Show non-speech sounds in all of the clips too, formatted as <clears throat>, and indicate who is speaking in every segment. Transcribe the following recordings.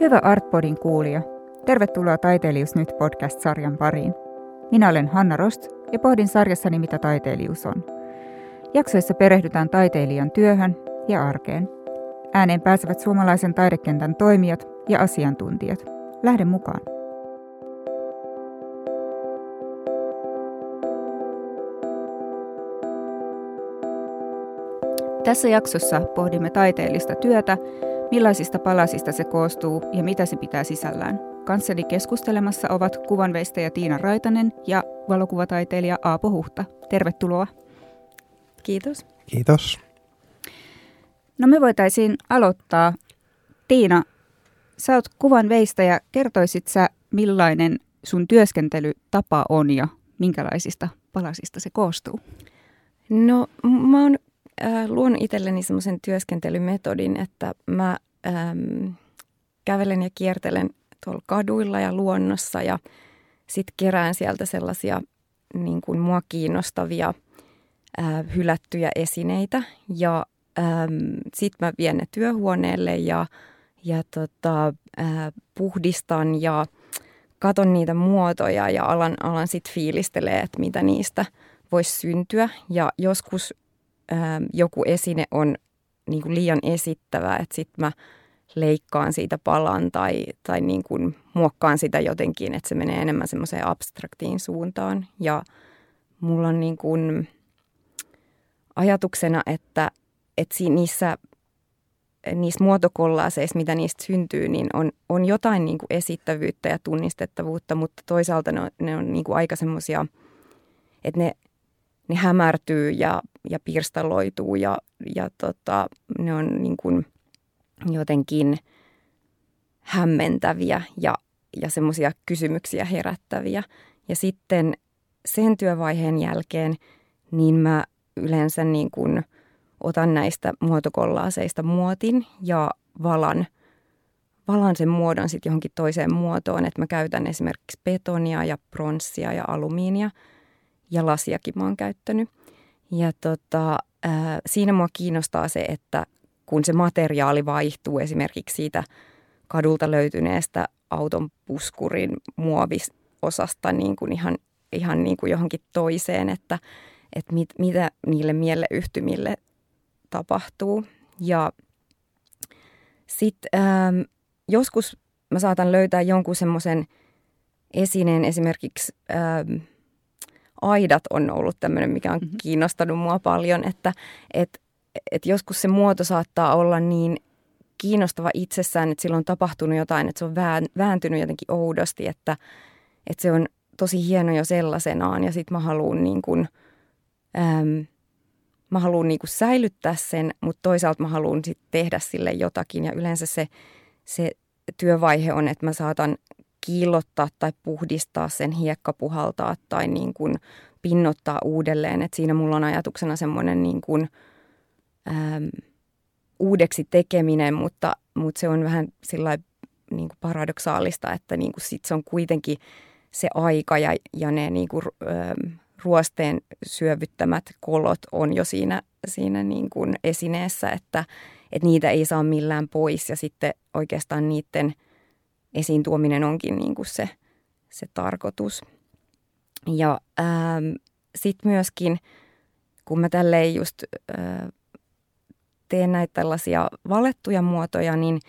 Speaker 1: Hyvä Artpodin kuulija. Tervetuloa Taiteilijuus nyt podcast-sarjan pariin. Minä olen Hanna Rost ja pohdin sarjassani, mitä taiteilijuus on. Jaksoissa perehdytään taiteilijan työhön ja arkeen. Ääneen pääsevät suomalaisen taidekentän toimijat ja asiantuntijat. Lähden mukaan. Tässä jaksossa pohdimme taiteellista työtä, millaisista palasista se koostuu ja mitä se pitää sisällään. Kanssani keskustelemassa ovat kuvanveistäjä Tiina Raitanen ja valokuvataiteilija Aapo Huhta. Tervetuloa.
Speaker 2: Kiitos.
Speaker 3: Kiitos.
Speaker 1: No me voitaisiin aloittaa. Tiina, sä oot kuvanveistäjä. Kertoisit sä, millainen sun työskentelytapa on ja minkälaisista palasista se koostuu?
Speaker 2: No mä oon äh, luon itselleni semmoisen työskentelymetodin, että mä ähm, kävelen ja kiertelen tuolla kaduilla ja luonnossa ja sitten kerään sieltä sellaisia niin kuin mua kiinnostavia äh, hylättyjä esineitä ja ähm, sitten mä vien ne työhuoneelle ja, ja tota, äh, puhdistan ja katon niitä muotoja ja alan, alan sitten fiilistelee, että mitä niistä voisi syntyä. Ja joskus joku esine on niin kuin liian esittävä, että sitten mä leikkaan siitä palan tai, tai niin kuin muokkaan sitä jotenkin, että se menee enemmän semmoiseen abstraktiin suuntaan. Ja mulla on niin kuin ajatuksena, että, että niissä, niissä muotokollaaseissa, mitä niistä syntyy, niin on, on jotain niin kuin esittävyyttä ja tunnistettavuutta, mutta toisaalta ne on, ne on niin kuin aika semmoisia, että ne ne hämärtyy ja, ja pirstaloituu ja, ja tota, ne on niin kuin jotenkin hämmentäviä ja, ja semmoisia kysymyksiä herättäviä. Ja sitten sen työvaiheen jälkeen niin mä yleensä niin kuin otan näistä muotokollaaseista muotin ja valan, valan sen muodon sitten johonkin toiseen muotoon. Että mä käytän esimerkiksi betonia ja pronssia ja alumiinia – ja lasiakin mä oon käyttänyt. Ja tota, siinä mua kiinnostaa se, että kun se materiaali vaihtuu esimerkiksi siitä kadulta löytyneestä auton puskurin muovisosasta niin kuin ihan, ihan niin kuin johonkin toiseen, että, että mit, mitä niille mieleyhtymille tapahtuu. Ja sitten joskus mä saatan löytää jonkun semmoisen esineen esimerkiksi... Ää, aidat on ollut tämmöinen, mikä on mm-hmm. kiinnostanut mua paljon, että et, et joskus se muoto saattaa olla niin kiinnostava itsessään, että sillä on tapahtunut jotain, että se on vääntynyt jotenkin oudosti, että, että se on tosi hieno jo sellaisenaan ja sitten mä haluan niin kuin, äm, mä haluan niin kuin säilyttää sen, mutta toisaalta mä haluan sitten tehdä sille jotakin ja yleensä se, se työvaihe on, että mä saatan kiillottaa tai puhdistaa sen, hiekkapuhaltaa tai niin kuin pinnottaa uudelleen. Et siinä mulla on ajatuksena semmoinen niin kuin, äm, uudeksi tekeminen, mutta, mutta se on vähän niin kuin paradoksaalista, että niin kuin sit se on kuitenkin se aika ja, ja ne niin kuin, äm, ruosteen syövyttämät kolot on jo siinä, siinä niin kuin esineessä, että, että niitä ei saa millään pois ja sitten oikeastaan niiden – esiin tuominen onkin niin kuin se, se tarkoitus. Ja ähm, sitten myöskin, kun mä tälleen just äh, teen näitä tällaisia valettuja muotoja, niin,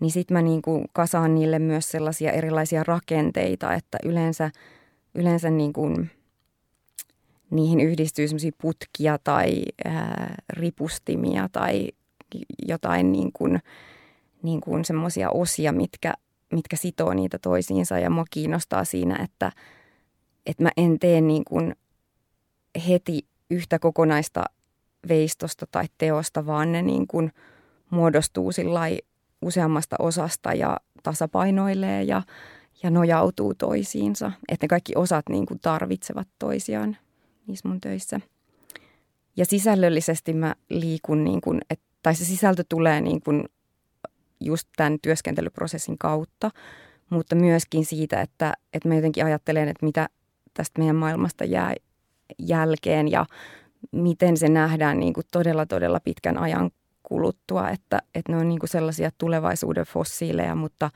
Speaker 2: niin sitten mä niin kuin kasaan niille myös sellaisia erilaisia rakenteita, että yleensä, yleensä niin kuin niihin yhdistyy semmoisia putkia tai äh, ripustimia tai jotain niin kuin, niin kuin semmoisia osia, mitkä mitkä sitoo niitä toisiinsa ja mua kiinnostaa siinä, että, että mä en tee niin kuin heti yhtä kokonaista veistosta tai teosta, vaan ne niin kuin muodostuu useammasta osasta ja tasapainoilee ja, ja nojautuu toisiinsa. Että ne kaikki osat niin kuin tarvitsevat toisiaan niissä mun töissä. Ja sisällöllisesti mä liikun, niin kuin, et, tai se sisältö tulee niin kuin just tämän työskentelyprosessin kautta, mutta myöskin siitä, että, että mä jotenkin ajattelen, että mitä tästä meidän maailmasta jää jälkeen ja miten se nähdään niin kuin todella, todella pitkän ajan kuluttua, että, että ne on niin kuin sellaisia tulevaisuuden fossiileja, mutta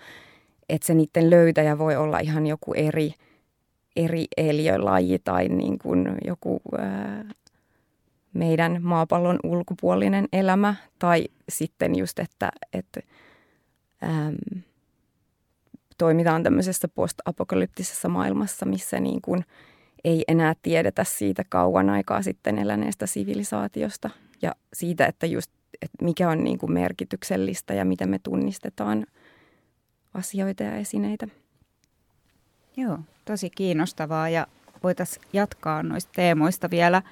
Speaker 2: että se niiden löytäjä voi olla ihan joku eri, eri eliölaji tai niin kuin joku ää, meidän maapallon ulkopuolinen elämä tai sitten just, että, että äm, toimitaan tämmöisessä post-apokalyptisessa maailmassa, missä niin kuin ei enää tiedetä siitä kauan aikaa sitten eläneestä sivilisaatiosta. Ja siitä, että just että mikä on niin kuin merkityksellistä ja miten me tunnistetaan asioita ja esineitä.
Speaker 1: Joo, tosi kiinnostavaa. Ja voitaisiin jatkaa noista teemoista vielä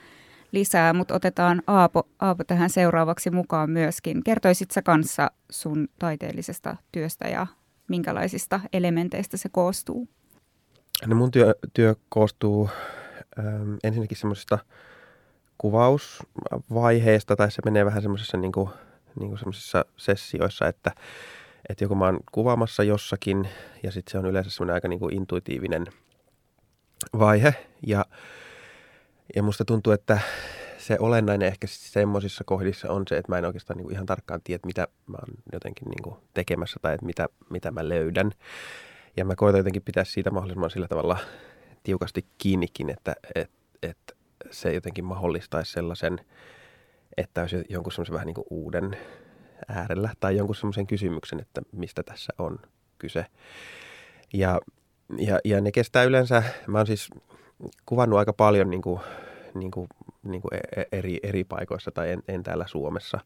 Speaker 1: lisää, mutta otetaan Aapo, Aapo tähän seuraavaksi mukaan myöskin. Kertoisit sä kanssa sun taiteellisesta työstä ja minkälaisista elementeistä se koostuu?
Speaker 3: No mun työ, työ koostuu ähm, ensinnäkin semmoisista kuvausvaiheesta, tai se menee vähän semmoisessa niin kuin, niin sessioissa, että, että joku mä oon kuvaamassa jossakin, ja sitten se on yleensä semmoinen aika niin kuin intuitiivinen vaihe, ja, ja musta tuntuu, että se olennainen ehkä semmoisissa kohdissa on se, että mä en oikeastaan niin kuin ihan tarkkaan tiedä, mitä mä oon jotenkin niin kuin tekemässä tai että mitä, mitä mä löydän. Ja mä koitan jotenkin pitää siitä mahdollisimman sillä tavalla tiukasti kiinnikin, että et, et se jotenkin mahdollistaisi sellaisen, että olisi jonkun semmoisen vähän niin kuin uuden äärellä tai jonkun semmoisen kysymyksen, että mistä tässä on kyse. Ja, ja, ja ne kestää yleensä, mä oon siis kuvannut aika paljon niin kuin, niin kuin, niin kuin e, e, eri, eri paikoissa tai en, en täällä Suomessa.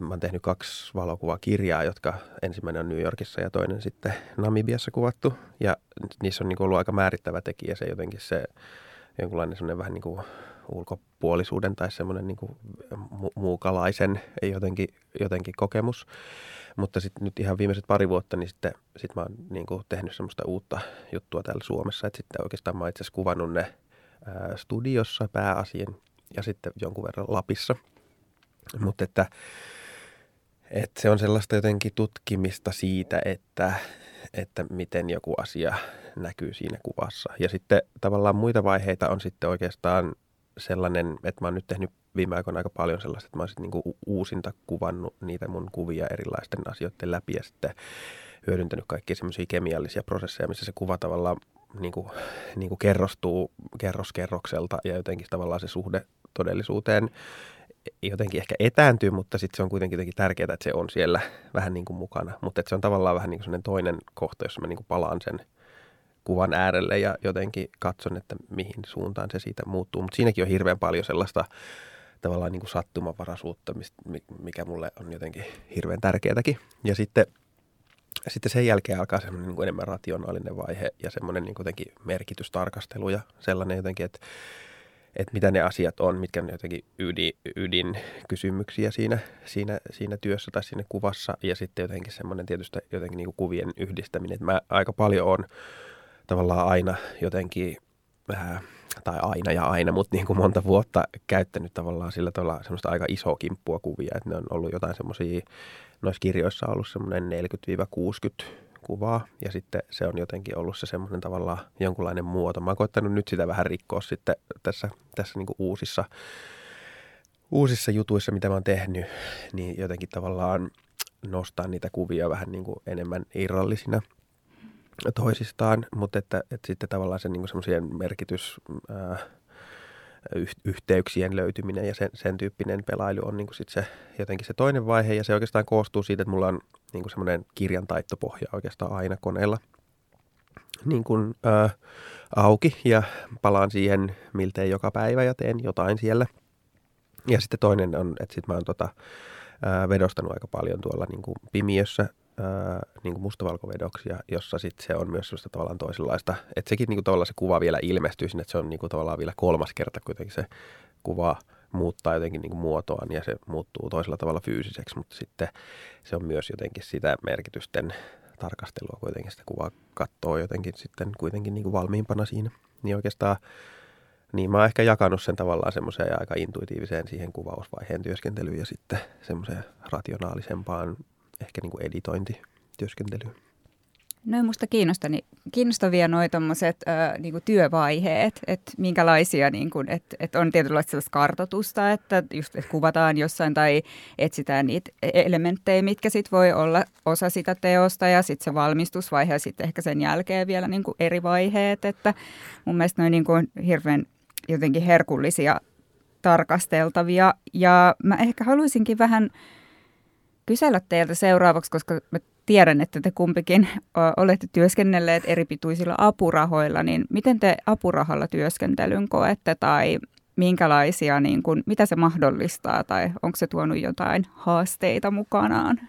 Speaker 3: Mä oon tehnyt kaksi valokuvakirjaa, jotka ensimmäinen on New Yorkissa ja toinen sitten Namibiassa kuvattu. Ja niissä on niin kuin ollut aika määrittävä tekijä se jotenkin se jonkunlainen semmoinen vähän niin kuin ulkopuolisuuden tai semmoinen niin kuin mu- muukalaisen jotenkin, jotenkin kokemus. Mutta sitten nyt ihan viimeiset pari vuotta, niin sitten sit mä oon niin kuin tehnyt semmoista uutta juttua täällä Suomessa. Että sitten oikeastaan mä oon itse asiassa kuvannut ne ää, studiossa pääasiin ja sitten jonkun verran Lapissa. Mutta että, että se on sellaista jotenkin tutkimista siitä, että, että miten joku asia näkyy siinä kuvassa. Ja sitten tavallaan muita vaiheita on sitten oikeastaan sellainen, että mä oon nyt tehnyt viime aikoina aika paljon sellaista, että mä oon sitten niinku uusinta kuvannut niitä mun kuvia erilaisten asioiden läpi ja sitten hyödyntänyt kaikkia semmoisia kemiallisia prosesseja, missä se kuva tavallaan niin kuin, niin kuin kerrostuu kerroskerrokselta ja jotenkin tavallaan se suhde todellisuuteen jotenkin ehkä etääntyy, mutta sitten se on kuitenkin jotenkin tärkeää, että se on siellä vähän niin kuin mukana. Mutta se on tavallaan vähän niin kuin toinen kohta, jossa mä niin kuin palaan sen kuvan äärelle ja jotenkin katson, että mihin suuntaan se siitä muuttuu. Mutta siinäkin on hirveän paljon sellaista tavallaan niin kuin sattumavaraisuutta, mikä mulle on jotenkin hirveän tärkeätäkin. Ja sitten, sitten sen jälkeen alkaa semmoinen niin kuin enemmän rationaalinen vaihe ja semmoinen niin jotenkin merkitystarkastelu ja sellainen jotenkin, että että mitä ne asiat on, mitkä on jotenkin ydin, ydinkysymyksiä siinä, siinä, siinä työssä tai siinä kuvassa. Ja sitten jotenkin semmoinen tietysti jotenkin niin kuin kuvien yhdistäminen. Että mä aika paljon on tavallaan aina jotenkin, äh, tai aina ja aina, mutta niin kuin monta vuotta käyttänyt tavallaan sillä tavalla semmoista aika isoa kimppua kuvia. Että ne on ollut jotain semmoisia, noissa kirjoissa on ollut semmoinen 40-60 kuvaa ja sitten se on jotenkin ollut se semmoinen tavallaan jonkunlainen muoto. Mä oon koittanut nyt sitä vähän rikkoa sitten tässä, tässä niin kuin uusissa, uusissa jutuissa, mitä mä oon tehnyt, niin jotenkin tavallaan nostaa niitä kuvia vähän niin kuin enemmän irrallisina toisistaan, mutta että, että sitten tavallaan se niin semmoisen merkitys, ää, yhteyksien löytyminen ja sen, sen tyyppinen pelailu on niin kuin sit se, jotenkin se toinen vaihe. Ja se oikeastaan koostuu siitä, että mulla on niin kuin semmoinen kirjantaittopohja oikeastaan aina koneella niin kuin, ää, auki ja palaan siihen miltei joka päivä ja teen jotain siellä. Ja sitten toinen on, että sitten mä oon tota, ää, vedostanut aika paljon tuolla niin kuin pimiössä ää, niin kuin mustavalkovedoksia, jossa sitten se on myös sellaista tavallaan toisenlaista, että sekin niin kuin tavallaan se kuva vielä ilmestyy sinne, että se on niin kuin tavallaan vielä kolmas kerta kuitenkin se kuva muuttaa jotenkin niin kuin muotoaan ja se muuttuu toisella tavalla fyysiseksi, mutta sitten se on myös jotenkin sitä merkitysten tarkastelua kuitenkin sitä kuvaa katsoo jotenkin sitten kuitenkin niin kuin valmiimpana siinä. Niin oikeastaan niin mä oon ehkä jakanut sen tavallaan semmoiseen aika intuitiiviseen siihen kuvausvaiheen työskentelyyn ja sitten semmoiseen rationaalisempaan ehkä niin kuin editointityöskentelyyn.
Speaker 1: No musta kiinnostani, kiinnostavia noi tommoset äh, niinku työvaiheet, että minkälaisia, niinku, että et on tietynlaista sellaista kartotusta, että just et kuvataan jossain tai etsitään niitä e-, elementtejä, mitkä sitten voi olla osa sitä teosta ja sitten se valmistusvaihe ja sitten ehkä sen jälkeen vielä niinku eri vaiheet, että mun mielestä noin niinku hirveän jotenkin herkullisia tarkasteltavia ja mä ehkä haluaisinkin vähän kysellä teiltä seuraavaksi, koska mä tiedän, että te kumpikin olette työskennelleet eri pituisilla apurahoilla, niin miten te apurahalla työskentelyn koette tai minkälaisia, niin kuin, mitä se mahdollistaa tai onko se tuonut jotain haasteita mukanaan?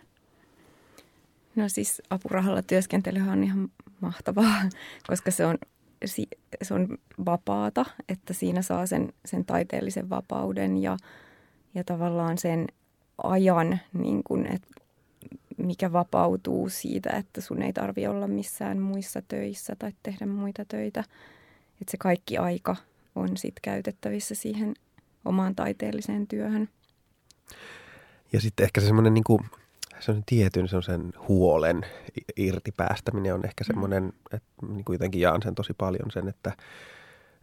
Speaker 2: No siis apurahalla työskentely on ihan mahtavaa, <laughs> koska se on, se on vapaata, että siinä saa sen, sen taiteellisen vapauden ja, ja tavallaan sen ajan, niin kuin, että mikä vapautuu siitä, että sun ei tarvi olla missään muissa töissä tai tehdä muita töitä. Että se kaikki aika on sitten käytettävissä siihen omaan taiteelliseen työhön.
Speaker 3: Ja sitten ehkä se semmoinen niin semmoinen tietyn semmoisen huolen irti päästäminen on ehkä semmoinen, että niin kuin jotenkin jaan sen tosi paljon sen, että,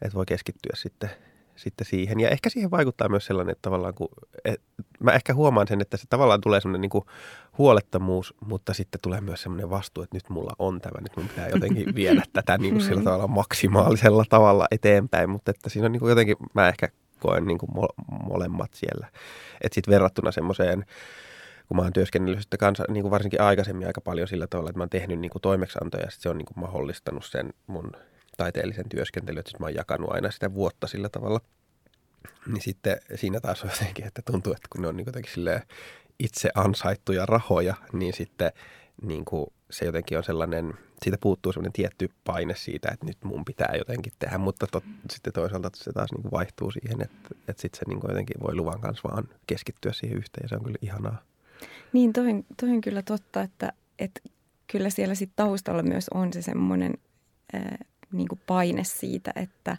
Speaker 3: että voi keskittyä sitten sitten siihen. Ja ehkä siihen vaikuttaa myös sellainen, että tavallaan kun, et, mä ehkä huomaan sen, että se tavallaan tulee semmoinen niin kuin huolettomuus, mutta sitten tulee myös semmoinen vastuu, että nyt mulla on tämä, nyt mun pitää jotenkin <laughs> viedä tätä niin kuin sillä mm. tavalla maksimaalisella tavalla eteenpäin, mutta että siinä on niin kuin jotenkin, mä ehkä koen niin kuin molemmat siellä. Että sitten verrattuna semmoiseen, kun mä oon työskennellyt sitten kanssa, niin kuin varsinkin aikaisemmin aika paljon sillä tavalla, että mä oon tehnyt niin kuin toimeksiantoja ja sitten se on niin kuin mahdollistanut sen mun taiteellisen työskentelyn, että mä oon jakanut aina sitä vuotta sillä tavalla. Niin sitten siinä taas on jotenkin, että tuntuu, että kun ne on niin jotenkin itse ansaittuja rahoja, niin sitten niin kuin se jotenkin on sellainen, siitä puuttuu sellainen tietty paine siitä, että nyt mun pitää jotenkin tehdä, mutta tot, sitten toisaalta se taas niin kuin vaihtuu siihen, että, että sitten se niin kuin jotenkin voi luvan kanssa vaan keskittyä siihen yhteen ja se on kyllä ihanaa.
Speaker 2: Niin, toi, toi on kyllä totta, että, että kyllä siellä sitten taustalla myös on se semmoinen niin kuin paine siitä, että,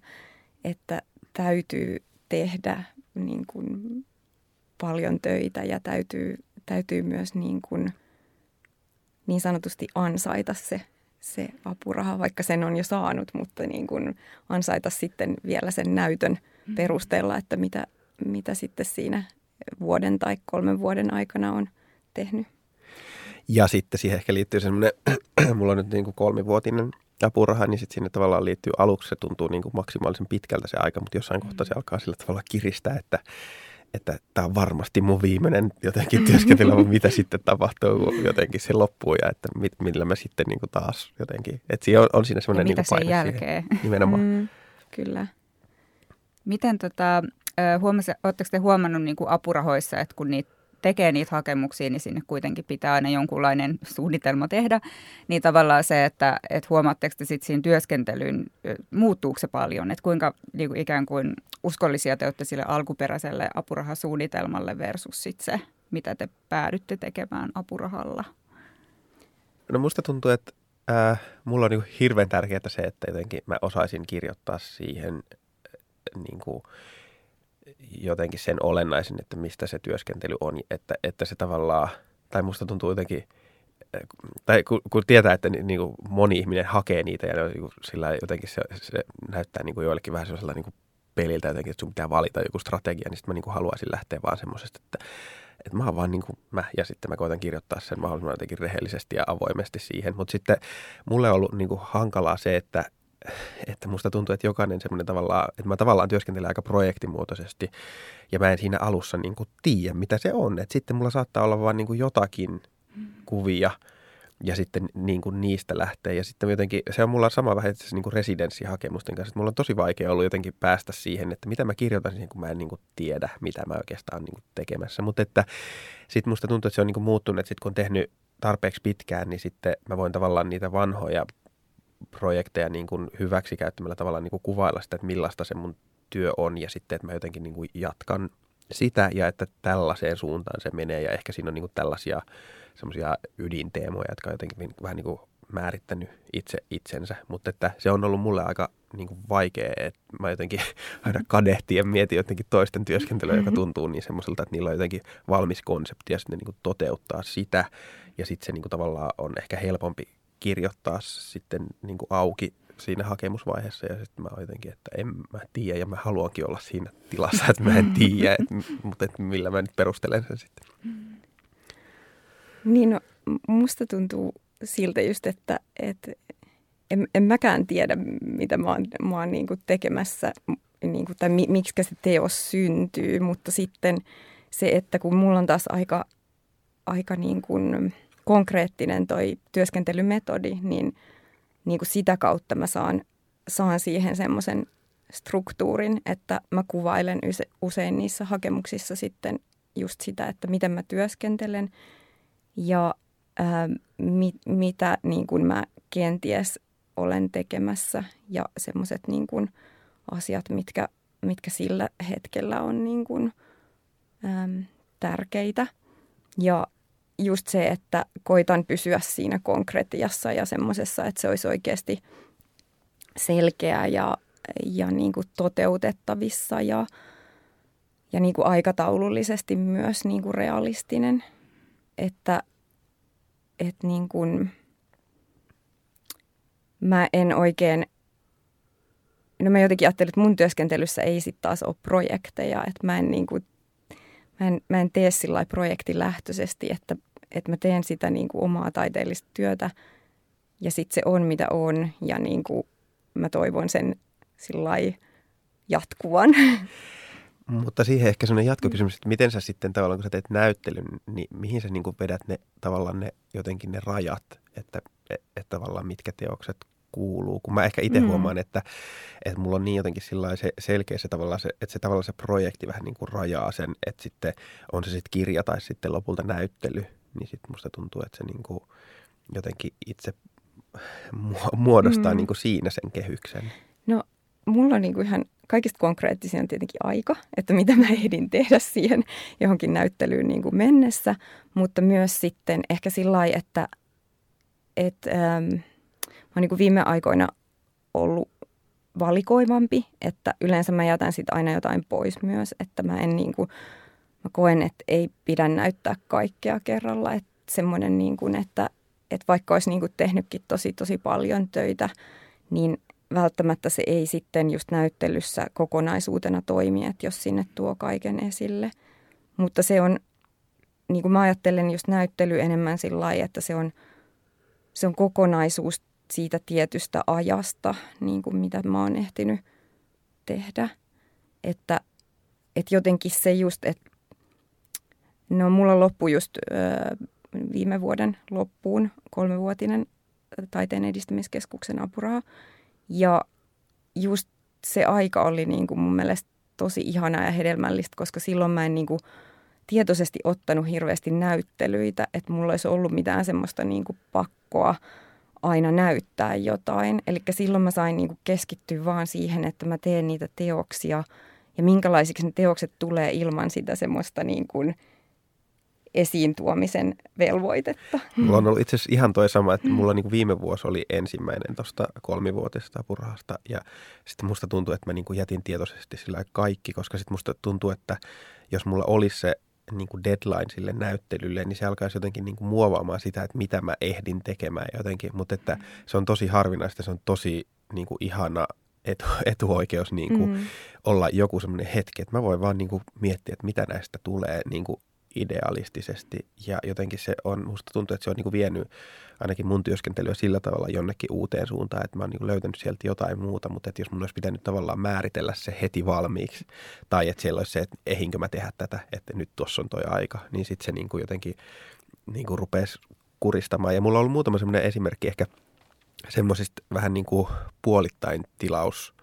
Speaker 2: että täytyy tehdä niin kuin paljon töitä ja täytyy, täytyy myös niin, kuin, niin sanotusti ansaita se, se apuraha, vaikka sen on jo saanut, mutta niin kuin ansaita sitten vielä sen näytön mm-hmm. perusteella, että mitä, mitä sitten siinä vuoden tai kolmen vuoden aikana on tehnyt.
Speaker 3: Ja sitten siihen ehkä liittyy semmoinen, <clears throat> mulla on nyt niin kuin kolmivuotinen apuraha, niin sitten sinne tavallaan liittyy aluksi, se tuntuu niin kuin maksimaalisen pitkältä se aika, mutta jossain kohtaa se mm. alkaa sillä tavalla kiristää, että että tämä on varmasti mun viimeinen jotenkin työskentely, mutta mitä <laughs> sitten tapahtuu, kun jotenkin se loppuu ja että mit, millä mä sitten niin kuin taas jotenkin, että siinä on, on siinä semmoinen niin paine jälkeen? Siihen, <laughs> nimenomaan. Mm,
Speaker 2: kyllä.
Speaker 1: Miten tota, huomasi, oletteko te huomannut niin kuin apurahoissa, että kun niitä tekee niitä hakemuksia, niin sinne kuitenkin pitää aina jonkunlainen suunnitelma tehdä. Niin tavallaan se, että, että huomaatteko te sitten siinä työskentelyyn, muuttuuko se paljon, että kuinka niin kuin ikään kuin uskollisia te olette sille alkuperäiselle apurahasuunnitelmalle versus sitten se, mitä te päädytte tekemään apurahalla?
Speaker 3: No musta tuntuu, että äh, mulla on niin hirveän tärkeää se, että jotenkin mä osaisin kirjoittaa siihen äh, niin kuin, jotenkin sen olennaisen, että mistä se työskentely on, että, että se tavallaan, tai musta tuntuu jotenkin, tai kun, kun tietää, että niin kuin moni ihminen hakee niitä ja niin kuin sillä jotenkin se, se näyttää niin kuin joillekin vähän sellaisella niin kuin peliltä jotenkin, että sun pitää valita joku strategia, niin sitten mä niin kuin haluaisin lähteä vaan semmoisesta, että, että mä oon vaan niin kuin mä, ja sitten mä koitan kirjoittaa sen mahdollisimman jotenkin rehellisesti ja avoimesti siihen. Mutta sitten mulle on ollut niin kuin hankalaa se, että, että musta tuntuu, että jokainen semmoinen tavallaan, että mä tavallaan työskentelen aika projektimuotoisesti ja mä en siinä alussa niin kuin tiedä, mitä se on. Että sitten mulla saattaa olla vaan niin kuin jotakin kuvia ja sitten niin kuin niistä lähtee. Ja sitten jotenkin, se on mulla sama vähän niin kuin residenssihakemusten kanssa, että mulla on tosi vaikea ollut jotenkin päästä siihen, että mitä mä kirjoitan siihen, kun mä en niin kuin tiedä, mitä mä oikeastaan niin kuin tekemässä. Mutta että sitten musta tuntuu, että se on niin kuin muuttunut, että sitten kun on tehnyt tarpeeksi pitkään, niin sitten mä voin tavallaan niitä vanhoja projekteja niin kuin hyväksi käyttämällä tavalla niin kuin kuvailla sitä, että millaista se mun työ on ja sitten, että mä jotenkin niin kuin jatkan sitä ja että tällaiseen suuntaan se menee ja ehkä siinä on niin kuin tällaisia semmoisia ydinteemoja, jotka on jotenkin vähän niin kuin määrittänyt itse itsensä, mutta että se on ollut mulle aika niin kuin vaikea, että mä jotenkin <laughs> aina kadehtien ja mietin jotenkin toisten työskentelyä, joka tuntuu niin semmoiselta, että niillä on jotenkin valmis konsepti ja sitten niin kuin toteuttaa sitä. Ja sitten se niin kuin tavallaan on ehkä helpompi kirjoittaa sitten niin kuin auki siinä hakemusvaiheessa ja sitten mä oon jotenkin, että en mä tiedä ja mä haluankin olla siinä tilassa, että mä en tiedä, et, mutta et millä mä nyt perustelen sen sitten.
Speaker 2: Niin no, musta tuntuu siltä just, että, että en, en mäkään tiedä, mitä mä oon, mä oon niin tekemässä niin kuin, tai mi, miksi se teos syntyy, mutta sitten se, että kun mulla on taas aika, aika niin kuin konkreettinen toi työskentelymetodi, niin, niin kuin sitä kautta mä saan, saan siihen semmoisen struktuurin, että mä kuvailen usein niissä hakemuksissa sitten just sitä, että miten mä työskentelen ja ää, mit, mitä niin kuin mä kenties olen tekemässä ja semmoiset niin kuin – asiat, mitkä, mitkä sillä hetkellä on niin kuin, äm, tärkeitä. Ja just se, että koitan pysyä siinä konkretiassa ja semmoisessa, että se olisi oikeasti selkeä ja, ja niin kuin toteutettavissa ja, ja niin kuin aikataulullisesti myös niin kuin realistinen. Että, että niin kuin, mä en oikein no mä jotenkin ajattelin, että mun työskentelyssä ei sitten taas ole projekteja, että mä en, niin kuin, mä en, mä en tee sillä projektilähtöisesti, että, että mä teen sitä niin kuin omaa taiteellista työtä ja sitten se on mitä on ja niin kuin mä toivon sen sillä jatkuvan. <laughs>
Speaker 3: Mutta siihen ehkä sellainen jatkokysymys, että miten sä sitten tavallaan, kun sä teet näyttelyn, niin mihin sä niin kuin vedät ne tavallaan ne jotenkin ne rajat, että, että, tavallaan mitkä teokset kuuluu. Kun mä ehkä itse mm. huomaan, että, että mulla on niin jotenkin se selkeä se tavallaan se, että se tavallaan se projekti vähän niin kuin rajaa sen, että sitten on se sitten kirja tai sitten lopulta näyttely, niin sitten musta tuntuu, että se niin kuin jotenkin itse muodostaa mm. niin kuin siinä sen kehyksen.
Speaker 2: No mulla on niin kuin ihan kaikista konkreettisia on tietenkin aika, että mitä mä ehdin tehdä siihen johonkin näyttelyyn niin kuin mennessä, mutta myös sitten ehkä sillä lailla, että, että ähm, olen niin viime aikoina ollut valikoivampi, että yleensä mä jätän sitten aina jotain pois myös, että mä en niin kuin, mä koen, että ei pidä näyttää kaikkea kerralla, että semmoinen niin kuin, että, että vaikka olisi niin kuin tehnytkin tosi tosi paljon töitä, niin välttämättä se ei sitten just näyttelyssä kokonaisuutena toimi, että jos sinne tuo kaiken esille. Mutta se on, niin kuin mä ajattelen just näyttely enemmän sillä lailla, että se on, se on kokonaisuus siitä tietystä ajasta, niin kuin mitä mä oon ehtinyt tehdä. Että, että jotenkin se just, että no mulla loppui just ö, viime vuoden loppuun kolmevuotinen taiteen edistämiskeskuksen apuraha. Ja just se aika oli niin kuin mun mielestä tosi ihanaa ja hedelmällistä, koska silloin mä en niin kuin tietoisesti ottanut hirveästi näyttelyitä, että mulla olisi ollut mitään semmoista niin kuin pakkoa – aina näyttää jotain. Eli silloin mä sain niin keskittyä vaan siihen, että mä teen niitä teoksia ja minkälaisiksi ne teokset tulee ilman sitä semmoista niin kuin esiin tuomisen velvoitetta.
Speaker 3: Mulla on ollut itse asiassa ihan toi sama, että mulla niin viime vuosi oli ensimmäinen tuosta kolmivuotisesta apurahasta ja sitten musta tuntuu, että mä niin jätin tietoisesti sillä kaikki, koska sitten musta tuntuu, että jos mulla olisi se niin kuin deadline sille näyttelylle, niin se alkaisi jotenkin niin kuin muovaamaan sitä, että mitä mä ehdin tekemään jotenkin. Mutta että se on tosi harvinaista, se on tosi niin kuin ihana etu, <laughs> etuoikeus niin kuin mm. olla joku semmoinen hetki, että mä voin vaan niin kuin miettiä, että mitä näistä tulee niin kuin idealistisesti ja jotenkin se on, musta tuntuu, että se on niin kuin vienyt ainakin mun työskentelyä sillä tavalla jonnekin uuteen suuntaan, että mä oon niin löytänyt sieltä jotain muuta, mutta että jos mun olisi pitänyt tavallaan määritellä se heti valmiiksi, tai että siellä olisi se, että ehinkö mä tehdä tätä, että nyt tuossa on toi aika, niin sitten se niin kuin jotenkin niin kuin rupesi kuristamaan. Ja mulla on ollut muutama semmoinen esimerkki ehkä semmoisista vähän niin kuin puolittain tilaus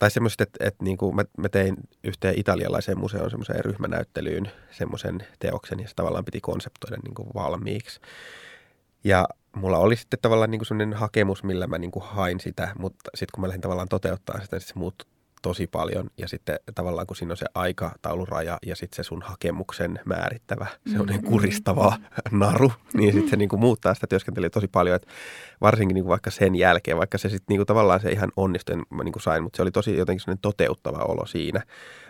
Speaker 3: tai semmoiset, että, että niin kuin mä, mä tein yhteen italialaiseen museoon semmoiseen ryhmänäyttelyyn semmoisen teoksen ja se tavallaan piti konseptoida niin kuin valmiiksi. Ja mulla oli sitten tavallaan niin semmoinen hakemus, millä mä niin kuin hain sitä, mutta sitten kun mä lähdin tavallaan toteuttaa sitä, niin se muuttui tosi paljon. Ja sitten tavallaan kun siinä on se aikatauluraja ja sitten se sun hakemuksen määrittävä, se on niin kuristava naru, niin sitten se niin kuin muuttaa sitä työskentelyä tosi paljon. Että varsinkin niin kuin vaikka sen jälkeen, vaikka se sitten niin kuin tavallaan se ihan onnistui, mä niin kuin sain, mutta se oli tosi jotenkin sellainen toteuttava olo siinä.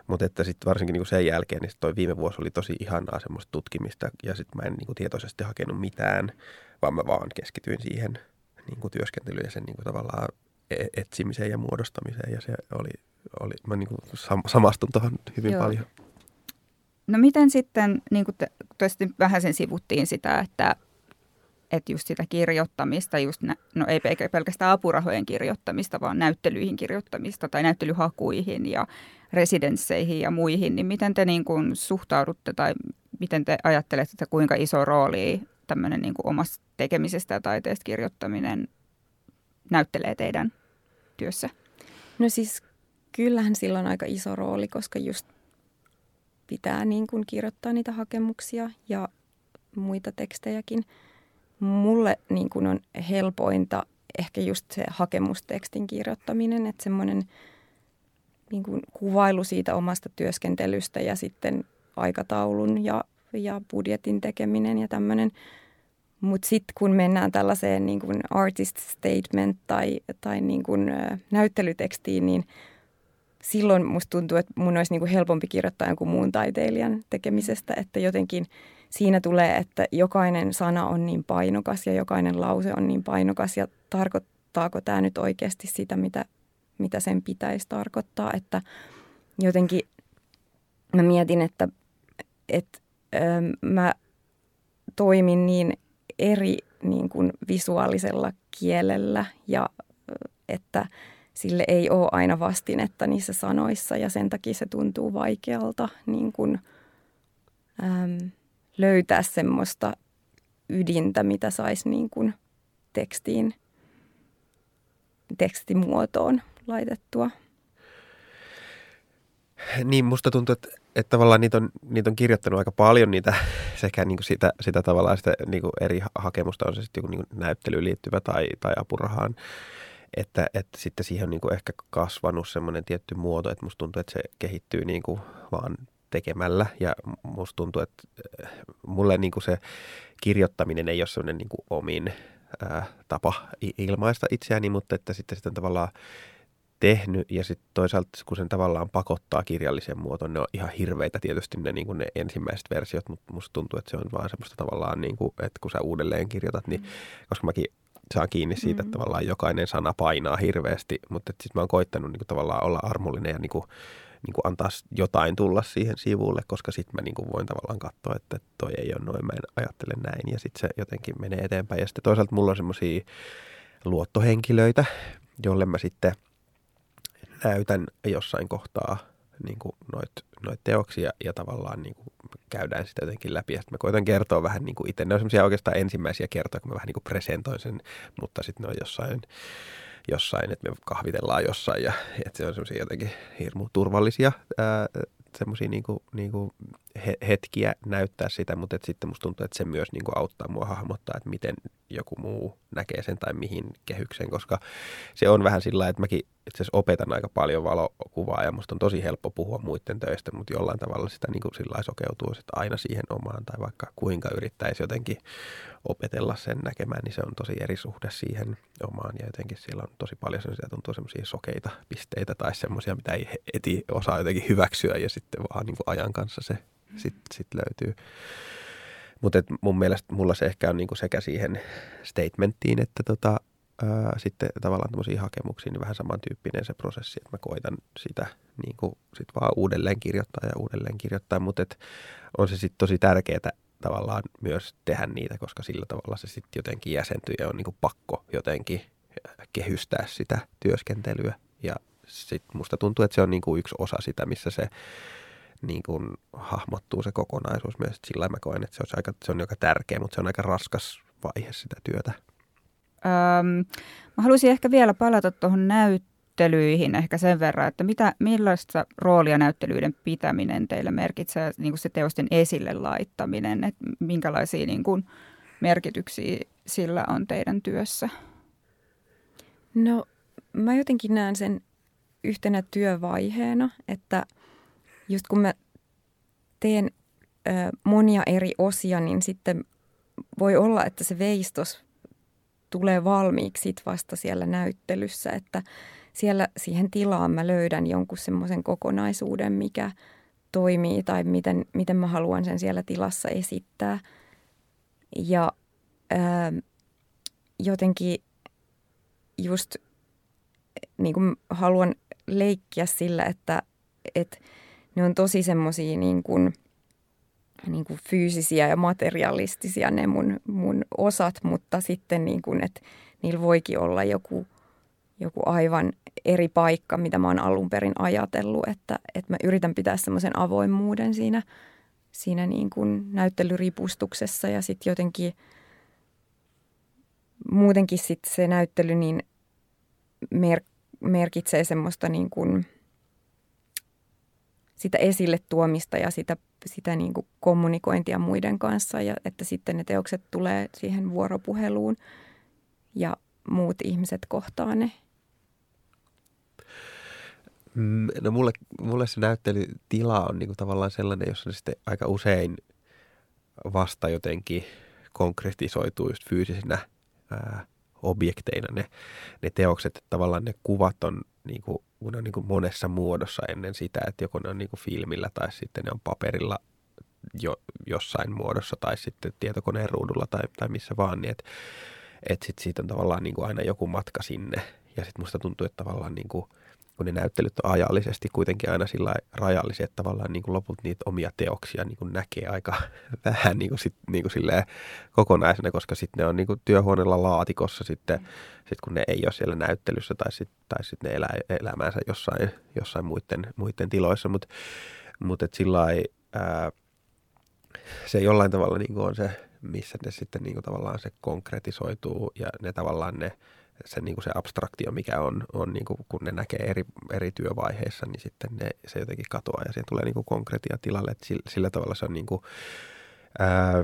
Speaker 3: Mutta että sitten varsinkin niin kuin sen jälkeen, niin toi viime vuosi oli tosi ihanaa semmoista tutkimista ja sitten mä en niin kuin tietoisesti hakenut mitään, vaan mä vaan keskityin siihen niin kuin työskentely ja sen niin kuin tavallaan e-, etsimiseen ja muodostamiseen ja se oli, oli mä niin kuin samastun tuohon hyvin Joo. paljon.
Speaker 1: No miten sitten, niin kuin te, vähän sen sivuttiin sitä, että, että just sitä kirjoittamista, just nä, no ei pelkästään apurahojen kirjoittamista, vaan näyttelyihin kirjoittamista tai näyttelyhakuihin ja residensseihin ja muihin, niin miten te niin kuin suhtaudutte tai miten te ajattelette, että kuinka iso rooli tämmöinen niin omasta tekemisestä ja taiteesta kirjoittaminen näyttelee teidän työssä?
Speaker 2: No siis kyllähän sillä on aika iso rooli, koska just pitää niin kuin kirjoittaa niitä hakemuksia ja muita tekstejäkin. Mulle niin kuin on helpointa ehkä just se hakemustekstin kirjoittaminen, että semmoinen niin kuin kuvailu siitä omasta työskentelystä ja sitten aikataulun ja, ja budjetin tekeminen ja tämmöinen. Mutta sitten kun mennään tällaiseen niin kuin artist statement tai, tai niin kuin, näyttelytekstiin, niin silloin musta tuntuu, että mun olisi niin kuin helpompi kirjoittaa jonkun muun taiteilijan tekemisestä, että jotenkin siinä tulee, että jokainen sana on niin painokas ja jokainen lause on niin painokas. Ja tarkoittaako tämä nyt oikeasti sitä, mitä, mitä sen pitäisi tarkoittaa, että jotenkin mä mietin, että, että ö, mä toimin niin eri niin kuin visuaalisella kielellä ja että sille ei ole aina vastinetta niissä sanoissa ja sen takia se tuntuu vaikealta niin kuin, äm, löytää semmoista ydintä, mitä saisi niin kuin tekstiin, tekstimuotoon laitettua.
Speaker 3: Niin, musta tuntuu, että, että tavallaan niitä on, niitä on kirjoittanut aika paljon niitä <laughs> sekä niin kuin sitä, sitä tavallaan sitä niin kuin eri hakemusta, on se sitten joku niin kuin näyttelyyn liittyvä tai, tai apurahaan että, että sitten siihen on niin kuin ehkä kasvanut semmoinen tietty muoto, että musta tuntuu, että se kehittyy niin kuin vaan tekemällä. Ja musta tuntuu, että äh, mulle niin kuin se kirjoittaminen ei ole semmoinen niin kuin omin ää, äh, tapa ilmaista itseäni, mutta että sitten sitten tavallaan tehnyt ja sitten toisaalta kun sen tavallaan pakottaa kirjallisen muotoon, ne on ihan hirveitä tietysti ne, niin ne ensimmäiset versiot, mutta musta tuntuu, että se on vaan semmoista tavallaan, niin kuin, että kun sä uudelleen kirjoitat, niin mm. koska mäkin saa kiinni siitä, mm. että tavallaan jokainen sana painaa hirveästi, mutta sitten mä oon koittanut niin kuin, tavallaan olla armollinen ja niin kuin, niin kuin antaa jotain tulla siihen sivulle, koska sitten mä niin kuin voin tavallaan katsoa, että toi ei ole noin, mä en ajattele näin ja sitten se jotenkin menee eteenpäin. Ja sitten toisaalta mulla on semmoisia luottohenkilöitä, jolle mä sitten näytän jossain kohtaa niin kuin noit, noit teoksia ja tavallaan niin kuin käydään sitä jotenkin läpi. Sitten mä koitan kertoa vähän niin kuin itse. Ne on semmoisia oikeastaan ensimmäisiä kertoja, kun mä vähän niin kuin presentoin sen, mutta sitten ne on jossain, jossain, että me kahvitellaan jossain ja että se on semmoisia jotenkin hirmu turvallisia semmoisia niinku, niinku hetkiä näyttää sitä, mutta et sitten musta tuntuu, että se myös niinku auttaa mua hahmottaa, että miten joku muu näkee sen tai mihin kehykseen, koska se on vähän sillä että mäkin itse asiassa opetan aika paljon valokuvaa ja musta on tosi helppo puhua muiden töistä, mutta jollain tavalla sitä niin kuin sillä sokeutuu sit aina siihen omaan tai vaikka kuinka yrittäisi jotenkin opetella sen näkemään, niin se on tosi eri suhde siihen omaan ja jotenkin sillä on tosi paljon sellaisia tuntuu semmoisia sokeita pisteitä tai semmoisia, mitä ei eti osaa jotenkin hyväksyä ja sitten vaan niin kuin ajan kanssa se sitten sit löytyy. Mutta mun mielestä mulla se ehkä on niinku sekä siihen statementtiin, että tota, ää, sitten tavallaan tämmöisiin hakemuksiin niin vähän samantyyppinen se prosessi, että mä koitan sitä niinku sit vaan uudelleen kirjoittaa ja uudelleen kirjoittaa, mutta on se sitten tosi tärkeää tavallaan myös tehdä niitä, koska sillä tavalla se sitten jotenkin jäsentyy ja on niinku pakko jotenkin kehystää sitä työskentelyä ja sitten musta tuntuu, että se on niinku yksi osa sitä, missä se niin kuin hahmottuu se kokonaisuus myös. Sillä mä koen, että se on, aika, se on aika tärkeä, mutta se on aika raskas vaihe sitä työtä.
Speaker 1: Öm, mä haluaisin ehkä vielä palata tuohon näyttelyihin ehkä sen verran, että mitä, millaista roolia näyttelyiden pitäminen teille merkitsee, niin kuin se teosten esille laittaminen, että minkälaisia niin kuin merkityksiä sillä on teidän työssä?
Speaker 2: No mä jotenkin näen sen yhtenä työvaiheena, että – just kun mä teen ö, monia eri osia, niin sitten voi olla, että se veistos tulee valmiiksi sit vasta siellä näyttelyssä, että siellä siihen tilaan mä löydän jonkun semmoisen kokonaisuuden, mikä toimii tai miten, miten mä haluan sen siellä tilassa esittää. Ja ö, jotenkin just niin kuin haluan leikkiä sillä, että, että ne on tosi semmoisia niin kuin, niin kuin fyysisiä ja materialistisia ne mun, mun osat, mutta sitten niin kuin, että niillä voikin olla joku, joku aivan eri paikka, mitä mä oon alun perin ajatellut, että, että mä yritän pitää semmoisen avoimuuden siinä, siinä niin kuin näyttelyripustuksessa ja sitten jotenkin muutenkin sit se näyttely niin mer- merkitsee semmoista niin kuin sitä esille tuomista ja sitä, sitä niin kuin kommunikointia muiden kanssa ja että sitten ne teokset tulee siihen vuoropuheluun ja muut ihmiset kohtaa ne.
Speaker 3: Mm, no mulle, mulle se näyttelytila on niinku tavallaan sellainen, jossa sitten aika usein vasta jotenkin konkretisoituu just fyysisinä ää, objekteina ne, ne teokset. Että tavallaan ne kuvat on, niin kuin, ne on niin kuin monessa muodossa ennen sitä, että joko ne on niin kuin filmillä tai sitten ne on paperilla jo, jossain muodossa tai sitten tietokoneen ruudulla tai, tai missä vaan. Niin että et sit siitä on tavallaan niin kuin aina joku matka sinne. Ja sitten musta tuntuu, että tavallaan niin kuin – kun ne näyttelyt on ajallisesti kuitenkin aina sillä rajallisia, että tavallaan niin kuin loput niitä omia teoksia niin kuin näkee aika <laughs> vähän niin kuin sit, niin kuin kokonaisena, koska sitten ne on niin kuin työhuoneella laatikossa sitten, sit kun ne ei ole siellä näyttelyssä tai sitten tai sit ne elää elämäänsä jossain, jossain muiden, muiden tiloissa, mutta mut, et sillä se jollain tavalla niin kuin on se, missä ne sitten niin kuin tavallaan se konkretisoituu ja ne tavallaan ne se, niin kuin se abstraktio, mikä on, on niin kuin, kun ne näkee eri, eri työvaiheissa, niin sitten ne, se jotenkin katoaa ja siihen tulee niin kuin konkretia tilalle. Että sillä, sillä tavalla se on niin kuin, ää,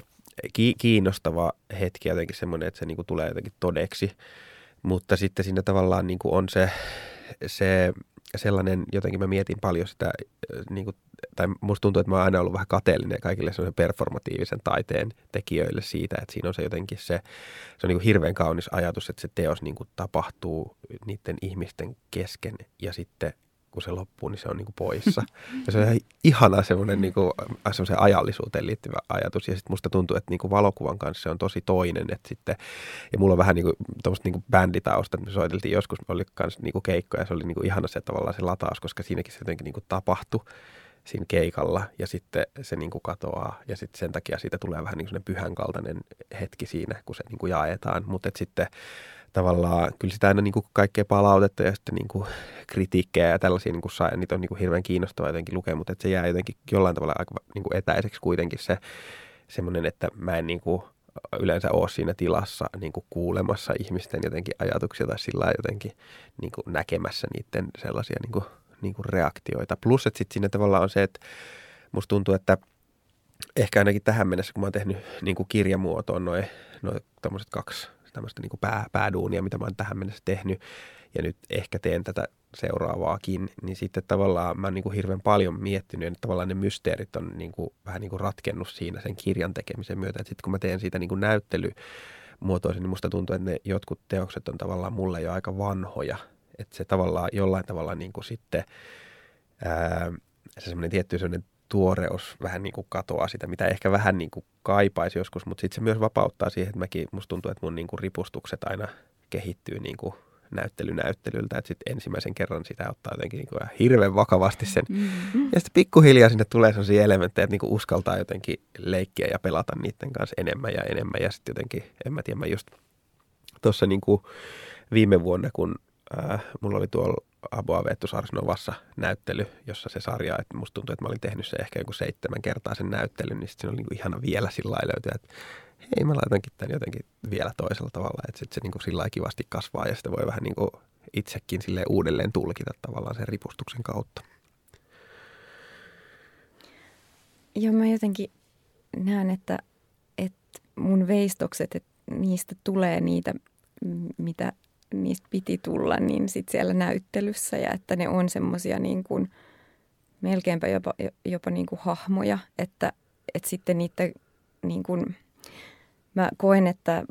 Speaker 3: kiinnostava hetki jotenkin semmoinen, että se niin kuin tulee jotenkin todeksi. Mutta sitten siinä tavallaan niin kuin on se, se sellainen, jotenkin mä mietin paljon sitä, niin kuin, tai musta tuntuu, että mä oon aina ollut vähän kateellinen kaikille sellaisen performatiivisen taiteen tekijöille siitä, että siinä on se jotenkin se, se on niin hirveän kaunis ajatus, että se teos niin kuin tapahtuu niiden ihmisten kesken ja sitten kun se loppuu, niin se on niin kuin poissa. Ja se on ihan ihana semmoinen niin kuin, ajallisuuteen liittyvä ajatus. Ja sitten musta tuntuu, että niin kuin valokuvan kanssa se on tosi toinen. Että sitten, ja mulla on vähän niin kuin, niin kuin että me soiteltiin joskus, oli myös niin kuin keikkoja, ja se oli niin kuin ihana se tavallaan se lataus, koska siinäkin se jotenkin niin kuin tapahtui siinä keikalla ja sitten se niin kuin katoaa ja sitten sen takia siitä tulee vähän niin kuin pyhän kaltainen hetki siinä, kun se niin kuin jaetaan. Mutta sitten tavallaan kyllä sitä aina niin kuin kaikkea palautetta ja sitten niin kuin kritiikkejä ja tällaisia niin kuin saa, niitä on niin kuin hirveän kiinnostavaa jotenkin lukea, mutta että se jää jotenkin jollain tavalla aika niin kuin etäiseksi kuitenkin se semmoinen, että mä en niin kuin yleensä ole siinä tilassa niin kuin kuulemassa ihmisten jotenkin ajatuksia tai sillä jotenkin niin kuin näkemässä niiden sellaisia niin kuin, niin kuin reaktioita. Plus, että sitten siinä tavallaan on se, että musta tuntuu, että ehkä ainakin tähän mennessä, kun mä oon tehnyt niin kuin kirjamuotoon noin noi kaksi tämmöistä niin pää, pääduunia, mitä mä oon tähän mennessä tehnyt ja nyt ehkä teen tätä seuraavaakin, niin sitten tavallaan mä oon niin kuin hirveän paljon miettinyt, että tavallaan ne mysteerit on niin kuin, vähän niin kuin ratkennut siinä sen kirjan tekemisen myötä. Sitten kun mä teen siitä niin kuin näyttelymuotoisen, niin musta tuntuu, että ne jotkut teokset on tavallaan mulle jo aika vanhoja. Että se tavallaan jollain tavalla niin kuin sitten ää, se semmoinen tietty semmoinen tuoreus vähän niin kuin katoaa sitä, mitä ehkä vähän niin kuin kaipaisi joskus, mutta sitten se myös vapauttaa siihen, että mäkin, musta tuntuu, että mun niin kuin ripustukset aina kehittyy niin kuin näyttelynäyttelyltä, että sitten ensimmäisen kerran sitä ottaa jotenkin niin kuin hirveän vakavasti sen. Mm-hmm. Ja sitten pikkuhiljaa sinne tulee sellaisia elementtejä, että niin kuin uskaltaa jotenkin leikkiä ja pelata niiden kanssa enemmän ja enemmän. Ja sitten jotenkin, en mä tiedä, mä just tuossa niin kuin viime vuonna, kun äh, mulla oli tuolla Aboa Veettu Sarsnovassa näyttely, jossa se sarja, että musta tuntuu, että mä olin tehnyt se ehkä joku seitsemän kertaa sen näyttelyn, niin sitten se oli niin kuin ihana vielä sillä löytyä, että hei mä laitankin tämän jotenkin vielä toisella tavalla, että sitten se niin kuin sillä kivasti kasvaa ja sitten voi vähän niin kuin itsekin sille uudelleen tulkita tavallaan sen ripustuksen kautta.
Speaker 2: Joo, mä jotenkin näen, että, että mun veistokset, että niistä tulee niitä, mitä niistä piti tulla, niin sitten siellä näyttelyssä ja että ne on semmoisia niin kuin melkeinpä jopa, jopa niin kuin hahmoja, että, että sitten niitä niin kuin, mä koen, että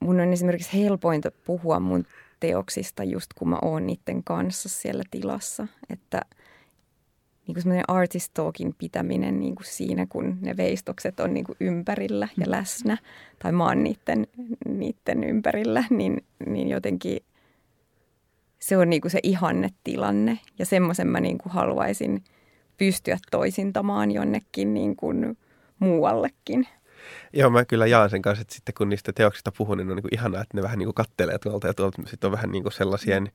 Speaker 2: mun on esimerkiksi helpointa puhua mun teoksista just kun mä oon niiden kanssa siellä tilassa, että – niin kuin semmoinen artist talkin pitäminen niin kuin siinä, kun ne veistokset on niin kuin ympärillä ja mm. läsnä, tai mä oon niiden, niiden ympärillä, niin, niin jotenkin se on niin kuin se ihannetilanne ja semmoisen mä niin kuin haluaisin pystyä toisintamaan jonnekin niin kuin muuallekin.
Speaker 3: Joo, mä kyllä jaan sen kanssa, että sitten kun niistä teoksista puhun, niin on niin kuin ihanaa, että ne vähän niin kuin kattelee tuolta ja tuolta. Sitten on vähän niin kuin sellaisien,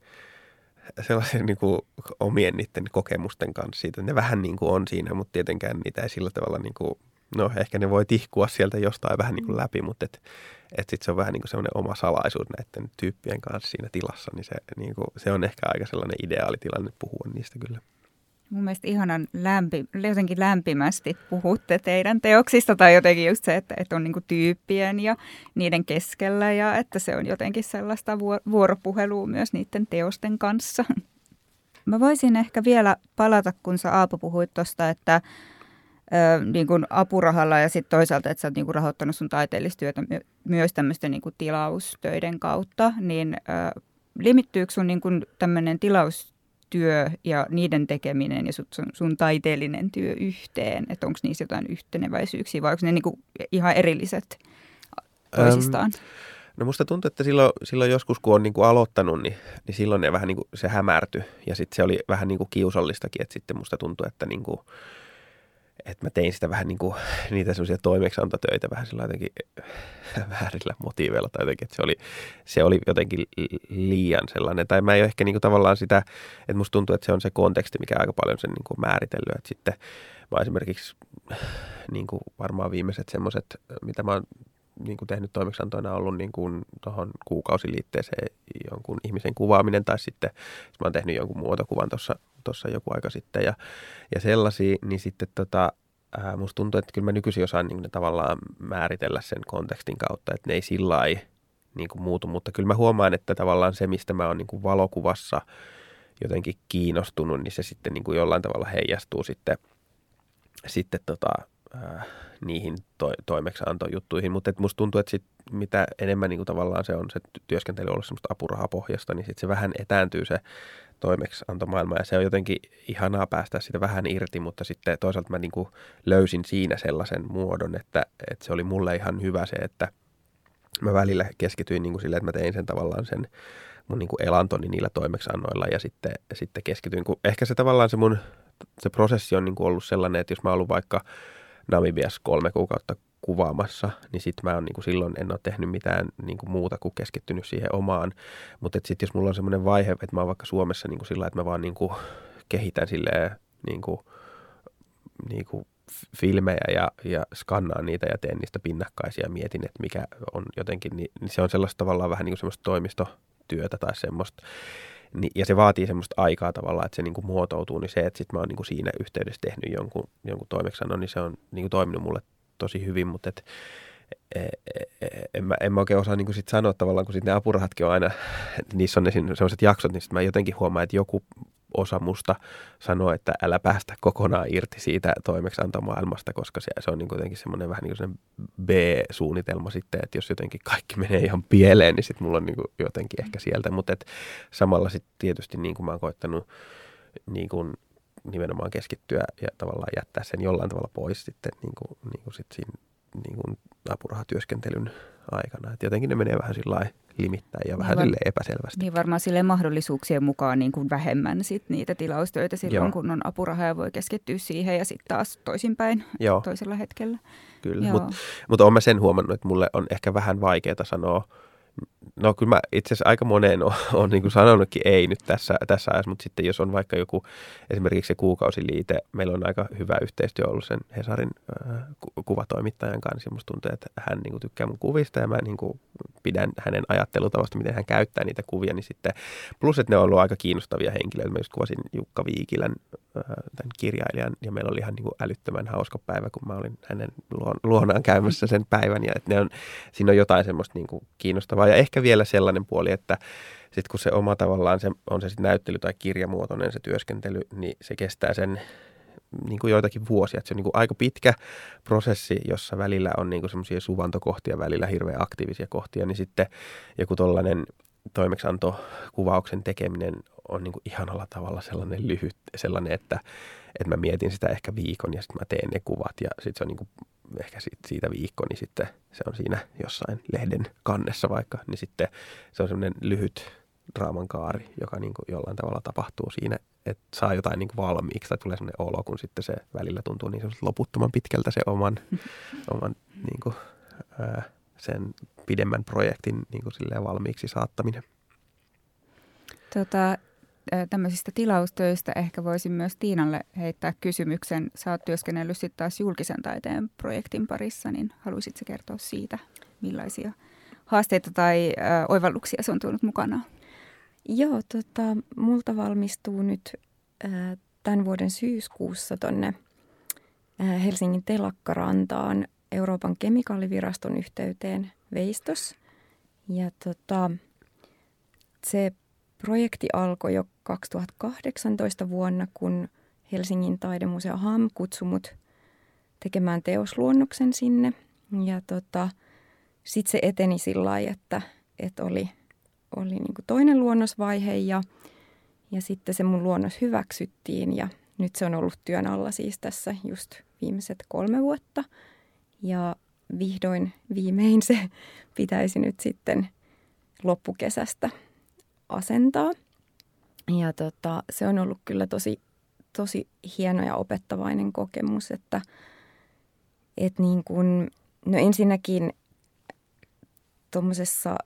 Speaker 3: sellaisien <laughs> niin kuin omien niiden kokemusten kanssa siitä. Ne vähän niin kuin on siinä, mutta tietenkään niitä ei sillä tavalla, niin kuin, no ehkä ne voi tihkua sieltä jostain vähän niin kuin läpi, mutta et, et sitten se on vähän niin kuin semmoinen oma salaisuus näiden tyyppien kanssa siinä tilassa, niin se, niin kuin, se on ehkä aika sellainen ideaalitilanne puhua niistä kyllä.
Speaker 1: Mun mielestä ihanan lämpi, jotenkin lämpimästi puhutte teidän teoksista tai jotenkin just se, että, että on niin tyyppien ja niiden keskellä ja että se on jotenkin sellaista vuoropuhelua myös niiden teosten kanssa. Mä voisin ehkä vielä palata, kun sä Aapo puhuit tuosta, että ö, niin kuin apurahalla ja sitten toisaalta, että sä oot niin kuin rahoittanut sun taiteellistyötä my- myös tämmöisten niin tilaustöiden kautta, niin ö, limittyykö sun niin tämmöinen tilaus työ ja niiden tekeminen ja sun, sun taiteellinen työ yhteen? Että onko niissä jotain yhteneväisyyksiä vai onko ne niinku ihan erilliset toisistaan? Ähm,
Speaker 3: no musta tuntuu, että silloin, silloin joskus kun on niinku aloittanut, niin, niin silloin ne vähän niinku, se hämärtyi ja sitten se oli vähän niinku kiusallistakin, että sitten musta tuntuu, että niinku, että mä tein sitä vähän niin kuin, niitä semmoisia toimeksiantotöitä vähän sillä jotenkin <laughs> väärillä motiiveilla tai jotenkin, että se oli, se oli jotenkin liian sellainen. Tai mä ei ole ehkä niin kuin tavallaan sitä, että musta tuntuu, että se on se konteksti, mikä aika paljon sen niin kuin määritellyt. Että sitten mä esimerkiksi niin kuin varmaan viimeiset semmoiset, mitä mä oon niin kuin tehnyt toimeksiantoina ollut niin kuin tuohon kuukausiliitteeseen jonkun ihmisen kuvaaminen tai sitten mä oon tehnyt jonkun muotokuvan tuossa joku aika sitten ja, ja sellaisia, niin sitten tota, ää, musta tuntuu, että kyllä mä nykyisin osaan niin tavallaan määritellä sen kontekstin kautta, että ne ei sillä niin kuin muutu, mutta kyllä mä huomaan, että tavallaan se, mistä mä oon niin kuin valokuvassa jotenkin kiinnostunut, niin se sitten niin kuin jollain tavalla heijastuu sitten, sitten tota, ää, niihin to, toimeksiantojuttuihin, mutta et musta tuntuu, että sit, mitä enemmän niin tavallaan se on se työskentely ollut semmoista apurahapohjasta, niin sitten se vähän etääntyy se toimeksiantomaailma. Ja se on jotenkin ihanaa päästä sitä vähän irti, mutta sitten toisaalta mä niin löysin siinä sellaisen muodon, että, että se oli mulle ihan hyvä se, että mä välillä keskityin niin kuin sille, että mä tein sen tavallaan sen mun niin elantoni niillä toimeksannoilla ja sitten, sitten keskityin, kun ehkä se tavallaan se mun se prosessi on niin kuin ollut sellainen, että jos mä ollut vaikka Namibiassa kolme kuukautta kuvaamassa, niin sitten mä oon niin kuin silloin en ole tehnyt mitään niin kuin muuta kuin keskittynyt siihen omaan. Mutta sitten jos mulla on semmoinen vaihe, että mä oon vaikka Suomessa niin kuin sillä, että mä vaan niin kuin kehitän silleen niin kuin, niin kuin filmejä ja, ja skannaan niitä ja teen niistä pinnakkaisia ja mietin, että mikä on jotenkin, niin, niin se on sellaista tavallaan vähän niin kuin semmoista toimistotyötä tai semmoista. Ni, ja se vaatii semmoista aikaa tavallaan, että se niin kuin muotoutuu, niin se, että sitten mä oon niin kuin siinä yhteydessä tehnyt jonkun, jonkun toimeksannon, niin se on niin kuin toiminut mulle tosi hyvin, mutta et, e, e, e, en, mä, en mä oikein osaa niin sit sanoa tavallaan, kun sit ne apurahatkin on aina, <laughs> niissä on ne sellaiset jaksot, niin mä jotenkin huomaan, että joku osa musta sanoo, että älä päästä kokonaan irti siitä toimeksiantomaailmasta, koska se, se on niin kuitenkin semmoinen vähän niin kuin B-suunnitelma sitten, että jos jotenkin kaikki menee ihan pieleen, niin sitten mulla on niin kuin jotenkin ehkä sieltä, mutta et samalla sitten tietysti niin kuin mä oon koittanut niin kuin nimenomaan keskittyä ja tavallaan jättää sen jollain tavalla pois sitten niin kuin, niin kuin sit siinä niin kuin apurahatyöskentelyn aikana. Et jotenkin ne menee vähän sillä limittäin ja vähän niin var- epäselvästi.
Speaker 1: Niin varmaan sille mahdollisuuksien mukaan niin kuin vähemmän sit niitä tilaustöitä silloin, Joo. kun on apuraha ja voi keskittyä siihen ja sitten taas toisinpäin Joo. toisella hetkellä.
Speaker 3: Kyllä, mutta mut olen sen huomannut, että mulle on ehkä vähän vaikeaa sanoa – No kyllä mä itse asiassa aika moneen <laughs> on, on niin sanonutkin ei nyt tässä, tässä ajassa, mutta sitten jos on vaikka joku esimerkiksi se kuukausiliite, meillä on aika hyvä yhteistyö ollut sen Hesarin äh, kuvatoimittajan kanssa. Ja musta tuntuu, että hän niin kuin tykkää mun kuvista ja mä niin kuin pidän hänen ajattelutavasta, miten hän käyttää niitä kuvia, niin sitten plus, että ne on ollut aika kiinnostavia henkilöitä. Mä just kuvasin Jukka Viikilän, äh, tämän kirjailijan, ja meillä oli ihan niin kuin älyttömän hauska päivä, kun mä olin hänen luonaan käymässä sen päivän, ja että ne on, siinä on jotain semmoista niin kuin kiinnostavaa, ja ehkä vielä sellainen puoli, että sitten kun se oma tavallaan, se, on se sitten näyttely tai kirjamuotoinen se työskentely, niin se kestää sen niin kuin joitakin vuosia. Että se on niin kuin aika pitkä prosessi, jossa välillä on niin semmoisia suvantokohtia, välillä hirveän aktiivisia kohtia, niin sitten joku tuollainen toimeksiantokuvauksen tekeminen on niin kuin ihanalla tavalla sellainen lyhyt, sellainen, että, että mä mietin sitä ehkä viikon ja sitten mä teen ne kuvat ja sitten se on niin kuin ehkä siitä viikko, niin sitten se on siinä jossain lehden kannessa vaikka, niin sitten se on semmoinen lyhyt, draaman kaari, joka niin kuin jollain tavalla tapahtuu siinä, että saa jotain niin kuin valmiiksi tai tulee sellainen olo, kun sitten se välillä tuntuu niin loputtoman pitkältä se oman, <laughs> oman niin kuin, ää, sen pidemmän projektin niin kuin valmiiksi saattaminen.
Speaker 1: Tota, tämmöisistä tilaustöistä ehkä voisin myös Tiinalle heittää kysymyksen. Sä oot työskennellyt sitten taas julkisen taiteen projektin parissa, niin haluaisitko kertoa siitä, millaisia haasteita tai ö, oivalluksia se on tuonut mukana?
Speaker 2: Joo, tota, multa valmistuu nyt ö, tämän vuoden syyskuussa tonne ö, Helsingin telakkarantaan Euroopan kemikaaliviraston yhteyteen Veistos. Ja tota, se projekti alkoi jo 2018 vuonna, kun Helsingin taidemuseo HAM kutsui mut tekemään teosluonnoksen sinne. Ja tota, sitten se eteni sillä lailla, että, että oli, oli niin toinen luonnosvaihe ja, ja sitten se mun luonnos hyväksyttiin ja nyt se on ollut työn alla siis tässä just viimeiset kolme vuotta. Ja vihdoin viimein se <laughs> pitäisi nyt sitten loppukesästä asentaa. Ja tota, se on ollut kyllä tosi, tosi hieno ja opettavainen kokemus, että et niin kun, no ensinnäkin tuommoisessa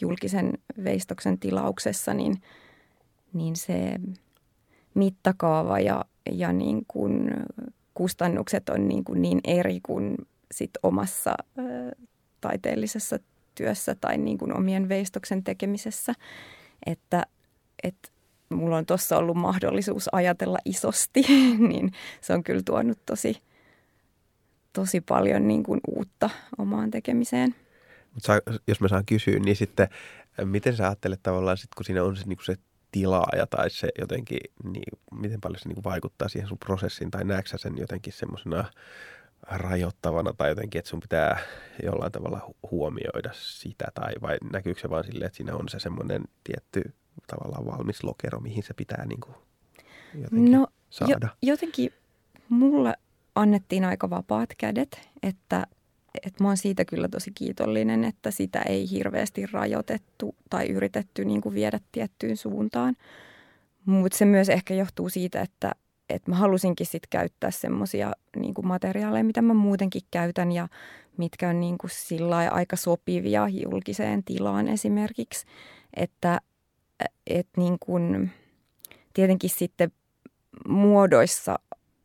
Speaker 2: julkisen veistoksen tilauksessa, niin, niin se mittakaava ja, ja niin kun kustannukset on niin, kuin niin eri kuin sit omassa ää, taiteellisessa työssä tai niin kuin omien veistoksen tekemisessä, että, että mulla on tuossa ollut mahdollisuus ajatella isosti, <laughs> niin se on kyllä tuonut tosi, tosi paljon niin kuin uutta omaan tekemiseen.
Speaker 3: Mut saa, jos mä saan kysyä, niin sitten miten sä ajattelet tavallaan, sit, kun siinä on se, niin kuin se tilaaja tai se jotenkin, niin miten paljon se niin kuin vaikuttaa siihen sun prosessiin tai näetkö sen jotenkin semmoisena rajoittavana tai jotenkin, että sun pitää jollain tavalla huomioida sitä tai vai näkyykö se vaan silleen, että siinä on se semmoinen tietty tavallaan valmis lokero, mihin se pitää niin kuin jotenkin no, saada? Jo,
Speaker 2: jotenkin mulle annettiin aika vapaat kädet, että, että mä oon siitä kyllä tosi kiitollinen, että sitä ei hirveästi rajoitettu tai yritetty niin kuin viedä tiettyyn suuntaan. Mutta se myös ehkä johtuu siitä, että, että mä halusinkin sitten käyttää semmoisia niin materiaaleja, mitä mä muutenkin käytän ja mitkä on niin sillä aika sopivia julkiseen tilaan esimerkiksi. Että et niin kuin, tietenkin sitten muodoissa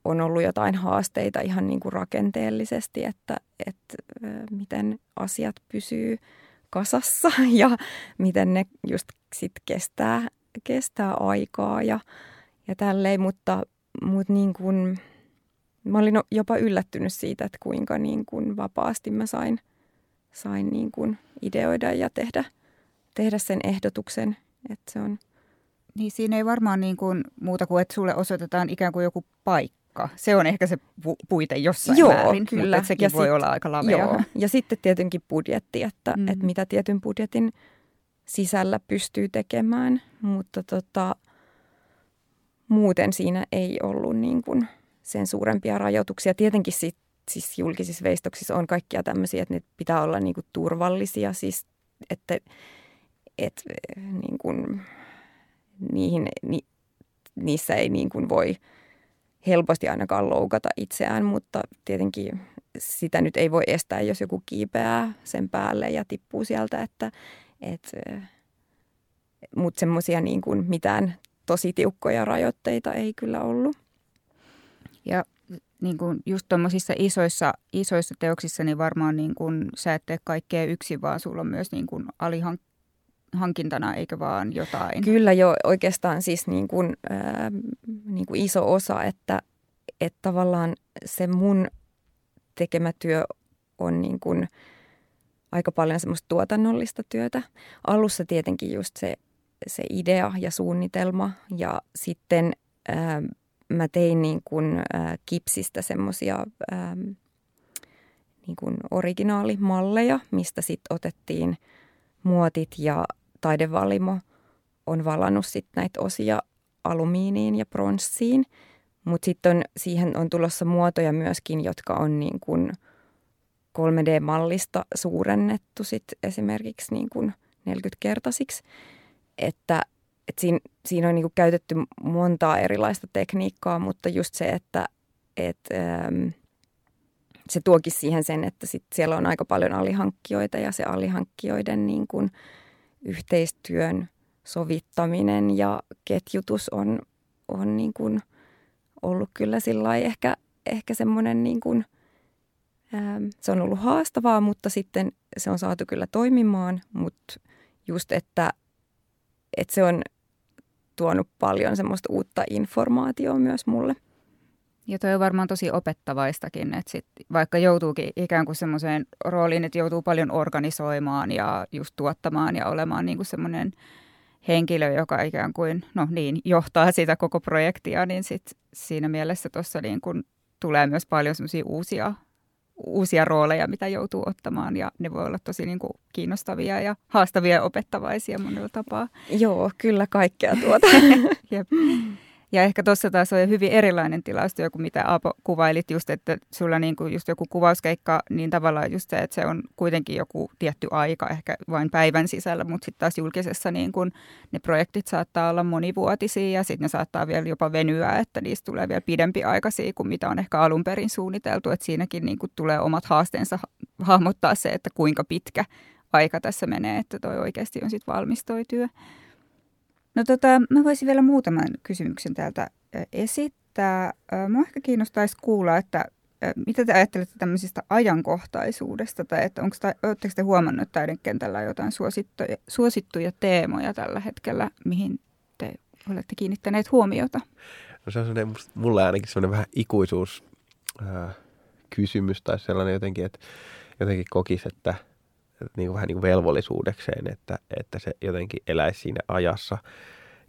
Speaker 2: on ollut jotain haasteita ihan niin kuin rakenteellisesti, että, että miten asiat pysyy kasassa <laughs> ja miten ne just sitten kestää, kestää aikaa ja, ja tälleen, mutta mutta niin kuin, mä olin jopa yllättynyt siitä, että kuinka niin kuin vapaasti mä sain, sain niin kuin ideoida ja tehdä, tehdä sen ehdotuksen, että se on...
Speaker 1: Niin siinä ei varmaan niin kuin muuta kuin, että sulle osoitetaan ikään kuin joku paikka. Se on ehkä se pu- puite jossain
Speaker 2: joo,
Speaker 1: määrin,
Speaker 2: kyllä.
Speaker 1: mutta sekin ja voi sit, olla aika lavea. Joo.
Speaker 2: Ja sitten tietenkin budjetti, että, mm. että mitä tietyn budjetin sisällä pystyy tekemään, mutta tota, muuten siinä ei ollut niin kuin sen suurempia rajoituksia. Tietenkin sit, siis julkisissa veistoksissa on kaikkia tämmöisiä, että ne pitää olla niin kuin turvallisia, siis että et, niin kuin, niihin, ni, niissä ei niin kuin voi helposti ainakaan loukata itseään, mutta tietenkin sitä nyt ei voi estää, jos joku kiipeää sen päälle ja tippuu sieltä, että et, mutta semmoisia niin kuin mitään tosi tiukkoja rajoitteita ei kyllä ollut.
Speaker 1: Ja niin kuin just tuommoisissa isoissa, isoissa teoksissa, niin varmaan niin kuin sä et tee kaikkea yksin, vaan sulla on myös niin kuin alihankintana, eikä vaan jotain.
Speaker 2: Kyllä jo oikeastaan siis niin kuin, äh, niin kuin iso osa, että, että tavallaan se mun tekemä työ on niin kuin aika paljon semmoista tuotannollista työtä. Alussa tietenkin just se se idea ja suunnitelma ja sitten ää, mä tein niin kuin, ää, kipsistä semmoisia niin kuin originaalimalleja, mistä sitten otettiin muotit ja taidevalimo on valannut sitten näitä osia alumiiniin ja pronssiin. Mutta sitten siihen on tulossa muotoja myöskin, jotka on niin kuin 3D-mallista suurennettu sit esimerkiksi niin kuin 40-kertaisiksi. Että, että siinä, siinä on niin käytetty montaa erilaista tekniikkaa, mutta just se, että et, ähm, se tuokin siihen sen, että sit siellä on aika paljon alihankkijoita ja se alihankkijoiden niin kuin yhteistyön sovittaminen ja ketjutus on, on niin kuin ollut kyllä sillä ehkä, ehkä semmoinen niin kuin, ähm, se on ollut haastavaa, mutta sitten se on saatu kyllä toimimaan, mutta just, että, että se on tuonut paljon semmoista uutta informaatiota myös mulle.
Speaker 1: Ja toi on varmaan tosi opettavaistakin, että sit, vaikka joutuukin ikään kuin semmoiseen rooliin, että joutuu paljon organisoimaan ja just tuottamaan ja olemaan niin kuin semmoinen henkilö, joka ikään kuin, no niin, johtaa sitä koko projektia, niin sit siinä mielessä tuossa niin kuin tulee myös paljon semmoisia uusia, uusia rooleja, mitä joutuu ottamaan ja ne voi olla tosi niin kuin kiinnostavia ja haastavia ja opettavaisia monella tapaa.
Speaker 2: Joo, kyllä kaikkea tuota. <laughs>
Speaker 1: Jep. Ja ehkä tuossa taas on hyvin erilainen tilaustyö kuin mitä Aapo kuvailit just, että sulla niin kuin just joku kuvauskeikka, niin tavallaan just se, että se on kuitenkin joku tietty aika, ehkä vain päivän sisällä, mutta sitten taas julkisessa niin kuin ne projektit saattaa olla monivuotisia ja sitten ne saattaa vielä jopa venyä, että niistä tulee vielä pidempi aikaisia kuin mitä on ehkä alun perin suunniteltu, että siinäkin niin kuin tulee omat haasteensa hahmottaa se, että kuinka pitkä aika tässä menee, että toi oikeasti on sitten valmis toi työ. No tota, mä voisin vielä muutaman kysymyksen täältä esittää. Mua ehkä kiinnostaisi kuulla, että mitä te ajattelette tämmöisestä ajankohtaisuudesta, tai että onko ta, oletteko te huomannut, että taiden kentällä jotain suosittuja, suosittuja teemoja tällä hetkellä, mihin te olette kiinnittäneet huomiota?
Speaker 3: No se on sellainen, mulle ainakin sellainen vähän ikuisuus äh, tai sellainen jotenkin, että jotenkin kokisi, että – niin kuin vähän niin kuin velvollisuudekseen, että, että se jotenkin eläisi siinä ajassa,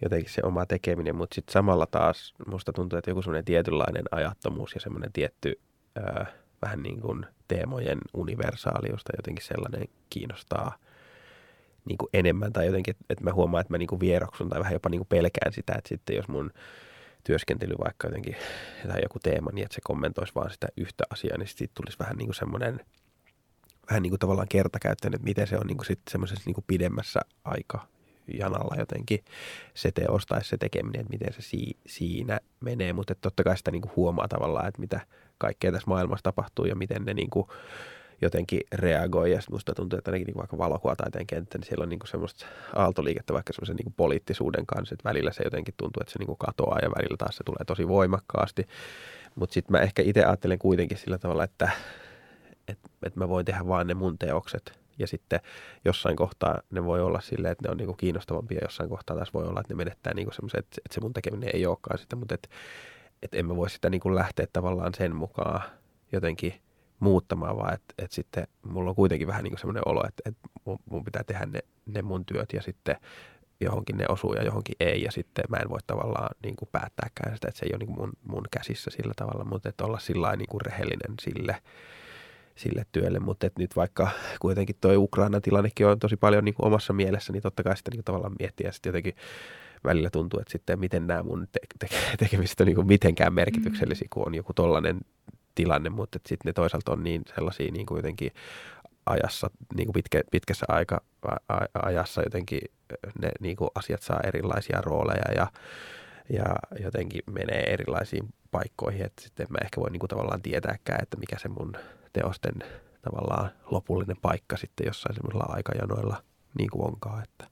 Speaker 3: jotenkin se oma tekeminen, mutta sitten samalla taas musta tuntuu, että joku semmoinen tietynlainen ajattomuus ja semmoinen tietty ää, vähän niin kuin teemojen universaalius tai jotenkin sellainen kiinnostaa niin kuin enemmän. Tai jotenkin, että, että mä huomaan, että mä niin kuin vieroksun tai vähän jopa niin kuin pelkään sitä, että sitten jos mun työskentely vaikka jotenkin tai joku teema, niin että se kommentoisi vaan sitä yhtä asiaa, niin sitten tulisi vähän niin kuin semmoinen – vähän niin kuin tavallaan kertakäyttöön, että miten se on niin kuin sitten semmoisessa niin kuin pidemmässä aika janalla jotenkin se teos tai se tekeminen, että miten se si- siinä menee, mutta totta kai sitä niin kuin huomaa tavallaan, että mitä kaikkea tässä maailmassa tapahtuu ja miten ne niin kuin jotenkin reagoi. Ja musta tuntuu, että niin vaikka valokuvataiteen kenttä, niin siellä on niin kuin semmoista aaltoliikettä vaikka semmoisen niin kuin poliittisuuden kanssa, että välillä se jotenkin tuntuu, että se niin kuin katoaa ja välillä taas se tulee tosi voimakkaasti. Mutta sitten mä ehkä itse ajattelen kuitenkin sillä tavalla, että että, että mä voin tehdä vain ne mun teokset. Ja sitten jossain kohtaa ne voi olla silleen, että ne on niinku kiinnostavampia. Jossain kohtaa taas voi olla, että ne menettää niinku semmoisen, että, että se mun tekeminen ei olekaan sitä. Mutta että, että en mä voi sitä niinku lähteä tavallaan sen mukaan jotenkin muuttamaan, vaan että, että sitten mulla on kuitenkin vähän niinku semmoinen olo, että, mun, mun pitää tehdä ne, ne mun työt ja sitten johonkin ne osuu ja johonkin ei. Ja sitten mä en voi tavallaan niin kuin päättääkään sitä, että se ei ole niin kuin mun, mun käsissä sillä tavalla, mutta että olla sillä niin kuin rehellinen sille, sille työlle, mutta et nyt vaikka kuitenkin tuo Ukrainan tilannekin on tosi paljon niin kuin omassa mielessä, niin totta kai sitä niin kuin tavallaan miettiä ja sitten jotenkin välillä tuntuu, että sitten miten nämä mun te- te- tekemiset on niin kuin mitenkään merkityksellisiä, kun on joku tollainen tilanne, mutta sitten ne toisaalta on niin sellaisia niin kuin jotenkin ajassa, niin kuin pitkä, pitkässä aika, a, ajassa jotenkin ne niin kuin asiat saa erilaisia rooleja ja, ja jotenkin menee erilaisiin paikkoihin, että sitten mä ehkä voi niin kuin tavallaan tietääkään, että mikä se mun teosten tavallaan lopullinen paikka sitten jossain semmoisella aikajanoilla niin kuin onkaan, että,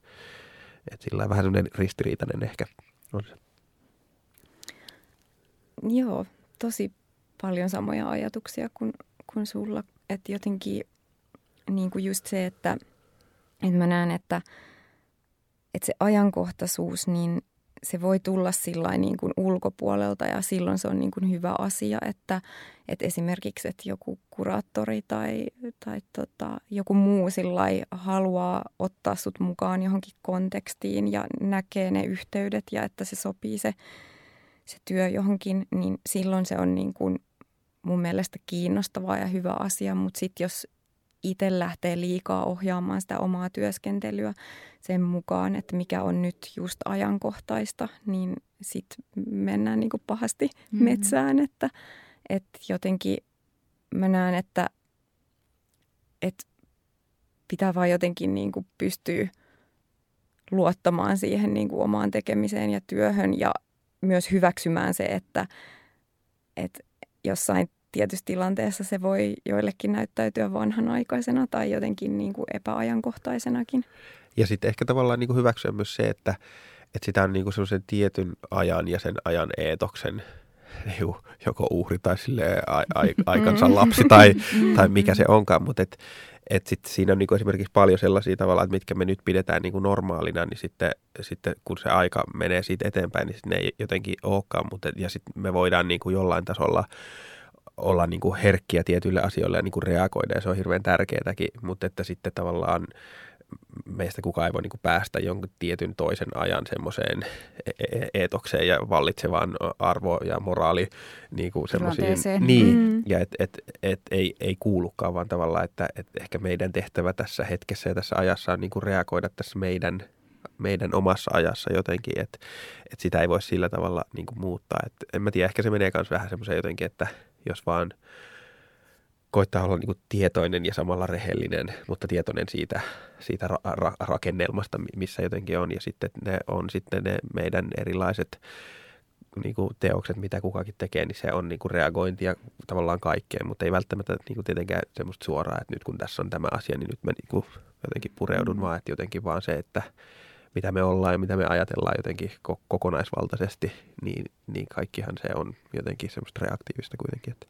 Speaker 3: että sillä vähän semmoinen ristiriitainen ehkä on se.
Speaker 2: Joo, tosi paljon samoja ajatuksia kuin, kuin sulla, että jotenkin niin kuin just se, että, että mä näen, että, että se ajankohtaisuus, niin se voi tulla sillä niin kuin ulkopuolelta ja silloin se on niin kuin hyvä asia, että, että esimerkiksi että joku kuraattori tai, tai tota, joku muu haluaa ottaa sut mukaan johonkin kontekstiin ja näkee ne yhteydet ja että se sopii se, se työ johonkin, niin silloin se on niin kuin mun mielestä kiinnostavaa ja hyvä asia, mutta sitten jos itse lähtee liikaa ohjaamaan sitä omaa työskentelyä sen mukaan, että mikä on nyt just ajankohtaista, niin sitten mennään niin kuin pahasti mm-hmm. metsään, että, että jotenkin mä näen, että, että pitää vaan jotenkin niin kuin pystyä luottamaan siihen niin kuin omaan tekemiseen ja työhön ja myös hyväksymään se, että, että jossain tietyssä tilanteessa se voi joillekin näyttäytyä vanhanaikaisena tai jotenkin niin kuin epäajankohtaisenakin.
Speaker 3: Ja sitten ehkä tavallaan niin kuin hyväksyä myös se, että, että sitä on niin kuin sellaisen tietyn ajan ja sen ajan eetoksen niin joko uhri tai sille <laughs> aikansa lapsi tai, tai mikä se onkaan, mutta et, et sit siinä on niin kuin esimerkiksi paljon sellaisia tavalla, että mitkä me nyt pidetään niin kuin normaalina, niin sitten, sitten kun se aika menee siitä eteenpäin, niin ne ei jotenkin olekaan, mutta ja sitten me voidaan niin kuin jollain tasolla olla niin kuin herkkiä tietyille asioille ja niin kuin reagoida ja se on hirveän tärkeääkin, mutta että sitten tavallaan meistä kukaan ei voi niin kuin päästä jonkun tietyn toisen ajan semmoiseen e-, e-, eetokseen ja vallitsevaan arvo- ja moraali niin kuin semmoisiin. Niin, mm. ja et, et, et, ei, ei kuulukaan, vaan tavallaan, että et ehkä meidän tehtävä tässä hetkessä ja tässä ajassa on niin kuin reagoida tässä meidän meidän omassa ajassa jotenkin, että, että sitä ei voi sillä tavalla niin kuin muuttaa. Et en mä tiedä, ehkä se menee myös vähän semmoiseen jotenkin, että jos vaan – koittaa olla niin kuin tietoinen ja samalla rehellinen, mutta tietoinen siitä, siitä ra- ra- rakennelmasta, missä jotenkin on. Ja sitten ne on sitten ne meidän erilaiset niin kuin teokset, mitä kukakin tekee, niin se on niin kuin reagointia tavallaan kaikkeen, mutta ei välttämättä niin kuin tietenkään semmoista suoraa, että nyt kun tässä on tämä asia, niin nyt mä niin kuin jotenkin pureudun, mm. vaan että jotenkin vaan se, että mitä me ollaan ja mitä me ajatellaan jotenkin kokonaisvaltaisesti, niin, niin kaikkihan se on jotenkin semmoista reaktiivista kuitenkin. Että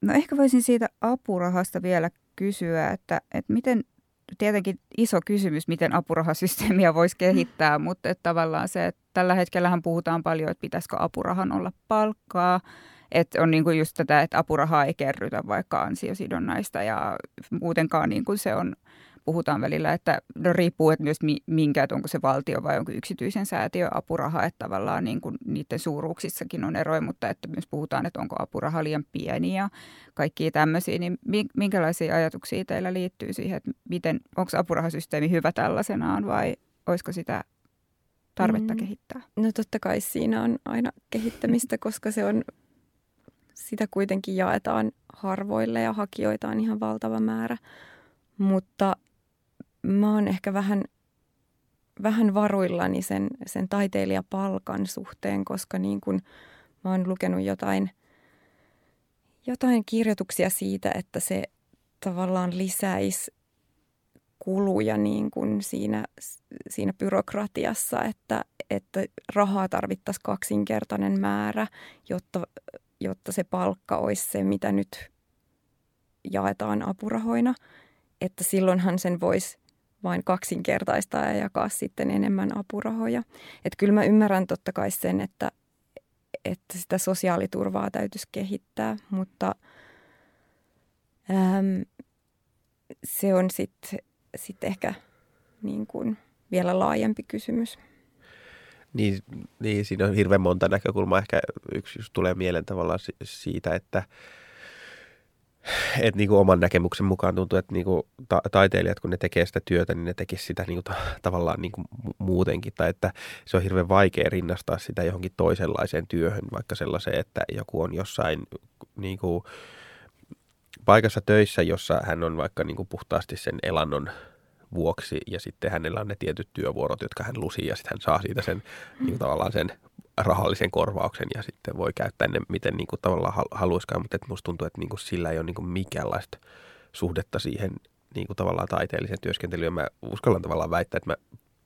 Speaker 1: No ehkä voisin siitä apurahasta vielä kysyä, että, että miten, tietenkin iso kysymys, miten apurahasysteemiä voisi kehittää, mutta että tavallaan se, että tällä hetkellähän puhutaan paljon, että pitäisikö apurahan olla palkkaa, että on niin kuin just tätä, että apurahaa ei kerrytä vaikka ansiosidonnaista ja muutenkaan niin kuin se on puhutaan välillä, että no riippuu että myös minkä, että onko se valtio vai onko yksityisen säätiö apuraha, että tavallaan niin kuin niiden suuruuksissakin on eroja, mutta että myös puhutaan, että onko apuraha liian pieni ja kaikki tämmöisiä, niin minkälaisia ajatuksia teillä liittyy siihen, että miten, onko apurahasysteemi hyvä tällaisenaan vai olisiko sitä tarvetta mm. kehittää?
Speaker 2: No totta kai siinä on aina kehittämistä, <laughs> koska se on, sitä kuitenkin jaetaan harvoille ja hakijoita on ihan valtava määrä. Mutta mä oon ehkä vähän, vähän varuillani sen, sen taiteilijapalkan suhteen, koska niin kun mä oon lukenut jotain, jotain kirjoituksia siitä, että se tavallaan lisäisi kuluja niin kuin siinä, siinä byrokratiassa, että, että rahaa tarvittaisiin kaksinkertainen määrä, jotta, jotta se palkka olisi se, mitä nyt jaetaan apurahoina. Että silloinhan sen voisi vain kaksinkertaistaa ja jakaa sitten enemmän apurahoja. Että kyllä mä ymmärrän totta kai sen, että, että sitä sosiaaliturvaa täytyisi kehittää, mutta äm, se on sitten sit ehkä niin kuin vielä laajempi kysymys.
Speaker 3: Niin, niin, siinä on hirveän monta näkökulmaa. Ehkä yksi just tulee mieleen tavallaan siitä, että – että niin kuin oman näkemyksen mukaan tuntuu, että niin ta- taiteilijat, kun ne tekee sitä työtä, niin ne tekisivät sitä niin ta- tavallaan niin kuin muutenkin. Tai että se on hirveän vaikea rinnastaa sitä johonkin toisenlaiseen työhön, vaikka sellaiseen, että joku on jossain niin kuin paikassa töissä, jossa hän on vaikka niin kuin puhtaasti sen elannon vuoksi ja sitten hänellä on ne tietyt työvuorot, jotka hän lusii ja sitten hän saa siitä sen niin kuin tavallaan sen rahallisen korvauksen ja sitten voi käyttää ne miten niin kuin tavallaan haluaisikaan, mutta musta tuntuu, että niin kuin sillä ei ole niin kuin mikäänlaista suhdetta siihen niin kuin tavallaan taiteelliseen työskentelyyn. Mä uskallan tavallaan väittää, että mä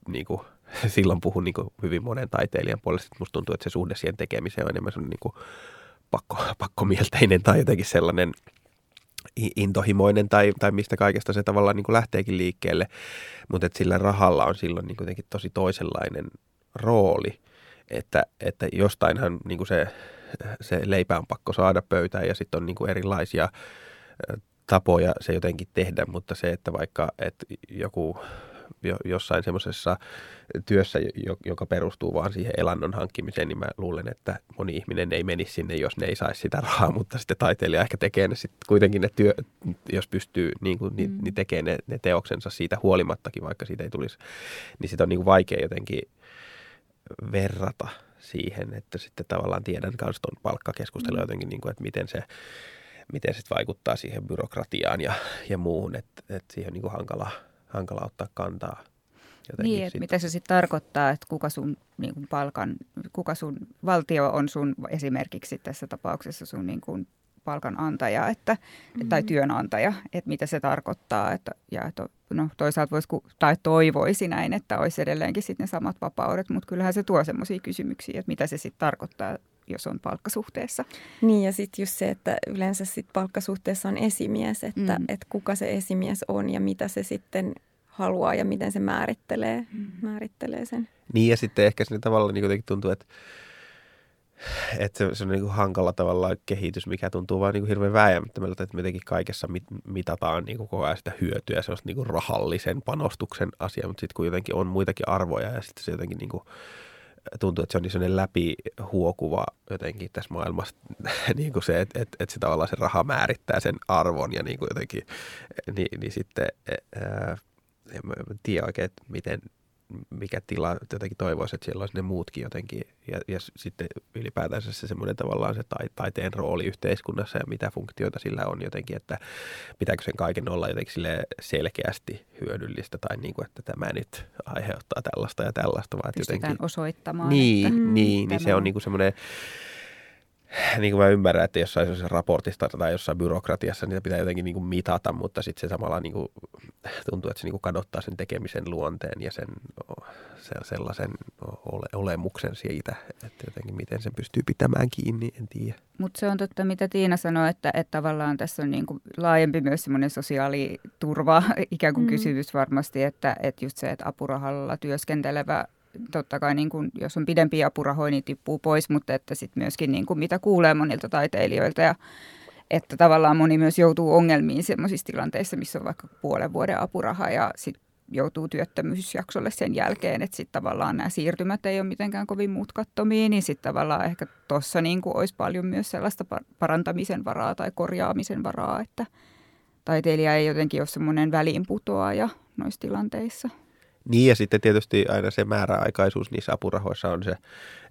Speaker 3: niin kuin, <laughs> silloin puhun niin kuin hyvin monen taiteilijan puolesta, että musta tuntuu, että se suhde siihen tekemiseen on enemmän niin kuin pakko, <laughs> pakkomielteinen tai jotenkin sellainen intohimoinen tai, tai mistä kaikesta se tavallaan niin kuin lähteekin liikkeelle, mutta että sillä rahalla on silloin niin kuin tosi toisenlainen rooli – että, että jostainhan niin kuin se, se leipä on pakko saada pöytään ja sitten on niin kuin erilaisia tapoja se jotenkin tehdä, mutta se, että vaikka että joku jossain semmoisessa työssä, joka perustuu vaan siihen elannon hankkimiseen, niin mä luulen, että moni ihminen ei menisi sinne, jos ne ei saisi sitä rahaa, <laughs> mutta sitten taiteilija ehkä tekee ne sitten kuitenkin ne työ, jos pystyy niin, kuin, niin, mm. niin tekee ne, ne teoksensa siitä huolimattakin, vaikka siitä ei tulisi, niin sitä on niin kuin vaikea jotenkin – verrata siihen, että sitten tavallaan tiedän myös tuon palkkakeskustelun mm. jotenkin, niin kuin, että miten se, miten se vaikuttaa siihen byrokratiaan ja, ja muuhun, että, että siihen on niin kuin hankala, hankala ottaa kantaa.
Speaker 1: Niin, että mitä se sitten tarkoittaa, että kuka sun niin kuin palkan, kuka sun valtio on sun esimerkiksi tässä tapauksessa sun niin kuin palkanantaja että, mm-hmm. tai työnantaja, että mitä se tarkoittaa. Että, ja että, no, toisaalta voisi, tai toivoisi näin, että olisi edelleenkin sitten ne samat vapaudet, mutta kyllähän se tuo sellaisia kysymyksiä, että mitä se sitten tarkoittaa jos on palkkasuhteessa.
Speaker 2: Niin ja sitten just se, että yleensä sit palkkasuhteessa on esimies, että mm. et kuka se esimies on ja mitä se sitten haluaa ja miten se määrittelee, mm. määrittelee sen.
Speaker 3: Niin ja sitten ehkä sinne tavalla niin tuntuu, että että se, se on niin kuin hankala tavalla kehitys, mikä tuntuu vaan niin kuin hirveän vääjäämättömältä, että me kaikessa mit, mitataan niin kuin koko ajan sitä hyötyä, se on niin kuin rahallisen panostuksen asia, mutta sitten kun jotenkin on muitakin arvoja ja sitten se jotenkin niin kuin tuntuu, että se on niin sellainen läpihuokuva jotenkin tässä maailmassa, <laughs> niin kuin se, että, että, että se tavallaan se raha määrittää sen arvon ja niin kuin jotenkin, niin, niin sitten ää, en tiedä oikein, että miten, mikä tila jotenkin toivoisi, että siellä olisi ne muutkin jotenkin. Ja, ja sitten ylipäätänsä se semmoinen tavallaan se taiteen rooli yhteiskunnassa ja mitä funktioita sillä on jotenkin, että pitääkö sen kaiken olla jotenkin sille selkeästi hyödyllistä tai niin kuin, että tämä nyt aiheuttaa tällaista ja tällaista.
Speaker 1: Vaan jotenkin, osoittamaan.
Speaker 3: Niin, että, mm, niin, niin se on niin kuin semmoinen <sighs> niin kuin mä ymmärrän, että jossain raportista tai jossain byrokratiassa niitä pitää jotenkin niin kuin mitata, mutta sitten se samalla niin kuin, <sniffs> tuntuu, että se niin kuin kadottaa sen tekemisen luonteen ja sen sellaisen ole, olemuksen siitä, että jotenkin miten sen pystyy pitämään kiinni, en tiedä.
Speaker 1: Mutta se on totta, mitä Tiina sanoi, että, että tavallaan tässä on niin kuin laajempi myös semmoinen sosiaaliturva <laughs> ikään kuin mm. kysymys varmasti, että, että just se, että apurahalla työskentelevä totta kai niin kuin, jos on pidempi apurahoja, niin tippuu pois, mutta että sitten myöskin niin kuin, mitä kuulee monilta taiteilijoilta ja että tavallaan moni myös joutuu ongelmiin sellaisissa tilanteissa, missä on vaikka puolen vuoden apuraha ja sitten joutuu työttömyysjaksolle sen jälkeen, että sitten tavallaan nämä siirtymät ei ole mitenkään kovin mutkattomia, niin sitten tavallaan ehkä tuossa niin olisi paljon myös sellaista parantamisen varaa tai korjaamisen varaa, että taiteilija ei jotenkin ole semmoinen väliinputoaja noissa tilanteissa.
Speaker 3: Niin ja sitten tietysti aina se määräaikaisuus niissä apurahoissa on se,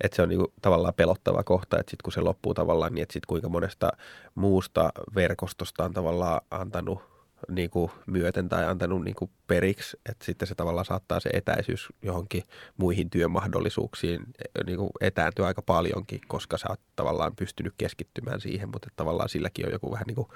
Speaker 3: että se on niinku tavallaan pelottava kohta, että sitten kun se loppuu tavallaan niin, että sitten kuinka monesta muusta verkostosta on tavallaan antanut niinku myöten tai antanut niinku periksi, että sitten se tavallaan saattaa se etäisyys johonkin muihin työmahdollisuuksiin niinku etääntyä aika paljonkin, koska sä oot tavallaan pystynyt keskittymään siihen, mutta tavallaan silläkin on joku vähän niin kuin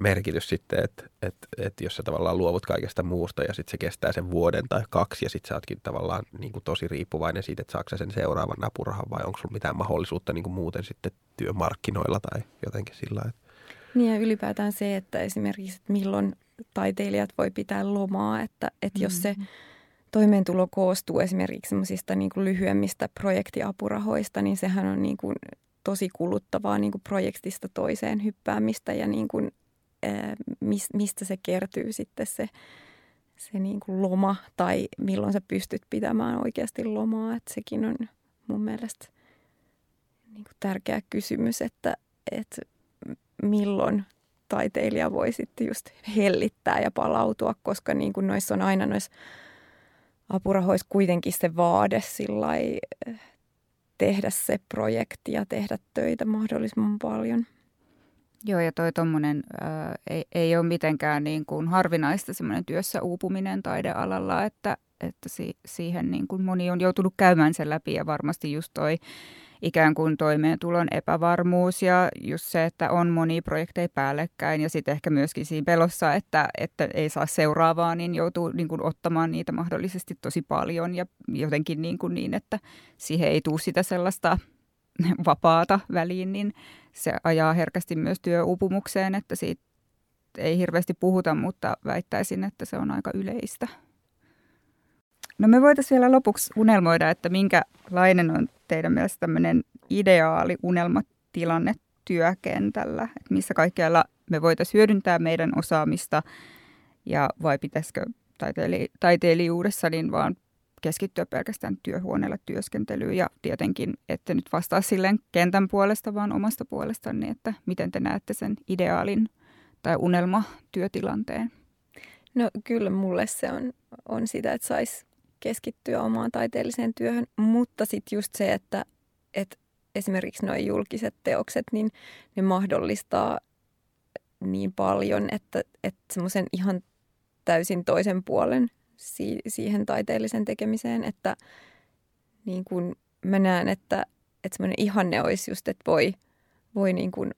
Speaker 3: merkitys sitten, että, että, että jos sä tavallaan luovut kaikesta muusta ja sitten se kestää sen vuoden tai kaksi ja sitten sä ootkin tavallaan niin kuin tosi riippuvainen siitä, että saako sen seuraavan apurahan vai onko sulla mitään mahdollisuutta niin kuin muuten sitten työmarkkinoilla tai jotenkin sillä että.
Speaker 2: Niin ja ylipäätään se, että esimerkiksi että milloin taiteilijat voi pitää lomaa, että, että mm-hmm. jos se mm. toimeentulo koostuu esimerkiksi semmoisista niin kuin lyhyemmistä projektiapurahoista, niin sehän on niin kuin tosi kuluttavaa niin kuin projektista toiseen hyppäämistä ja niin kuin mistä se kertyy sitten se, se niin kuin loma tai milloin sä pystyt pitämään oikeasti lomaa. Että sekin on mun mielestä niin kuin tärkeä kysymys, että, että milloin taiteilija voi sitten just hellittää ja palautua, koska niin kuin noissa on aina noissa apurahoissa kuitenkin se vaade sillä tehdä se projekti ja tehdä töitä mahdollisimman paljon.
Speaker 1: Joo, ja toi tuommoinen ei, ei ole mitenkään niin kuin harvinaista semmoinen työssä uupuminen taidealalla, että, että si, siihen niin kuin moni on joutunut käymään sen läpi ja varmasti just toi ikään kuin toimeentulon epävarmuus ja just se, että on moni projekteja päällekkäin ja sitten ehkä myöskin siinä pelossa, että, että ei saa seuraavaa, niin joutuu niin kuin ottamaan niitä mahdollisesti tosi paljon ja jotenkin niin, kuin niin että siihen ei tule sitä sellaista <laughs> vapaata väliin, niin se ajaa herkästi myös työuupumukseen, että siitä ei hirveästi puhuta, mutta väittäisin, että se on aika yleistä. No me voitaisiin vielä lopuksi unelmoida, että minkälainen on teidän mielestä tämmöinen ideaali unelmatilanne työkentällä, että missä kaikkialla me voitaisiin hyödyntää meidän osaamista ja vai pitäisikö taiteili- taiteilijuudessa niin vaan keskittyä pelkästään työhuoneella työskentelyyn ja tietenkin ette nyt vastaa silleen kentän puolesta, vaan omasta puolestaan, niin että miten te näette sen ideaalin tai unelmatyötilanteen?
Speaker 2: No kyllä mulle se on, on sitä, että saisi keskittyä omaan taiteelliseen työhön, mutta sitten just se, että, että esimerkiksi nuo julkiset teokset, niin ne mahdollistaa niin paljon, että, että semmoisen ihan täysin toisen puolen si- siihen taiteellisen tekemiseen, että niin kuin mä näen, että, että semmoinen ihanne olisi just, että voi, voi niin kuin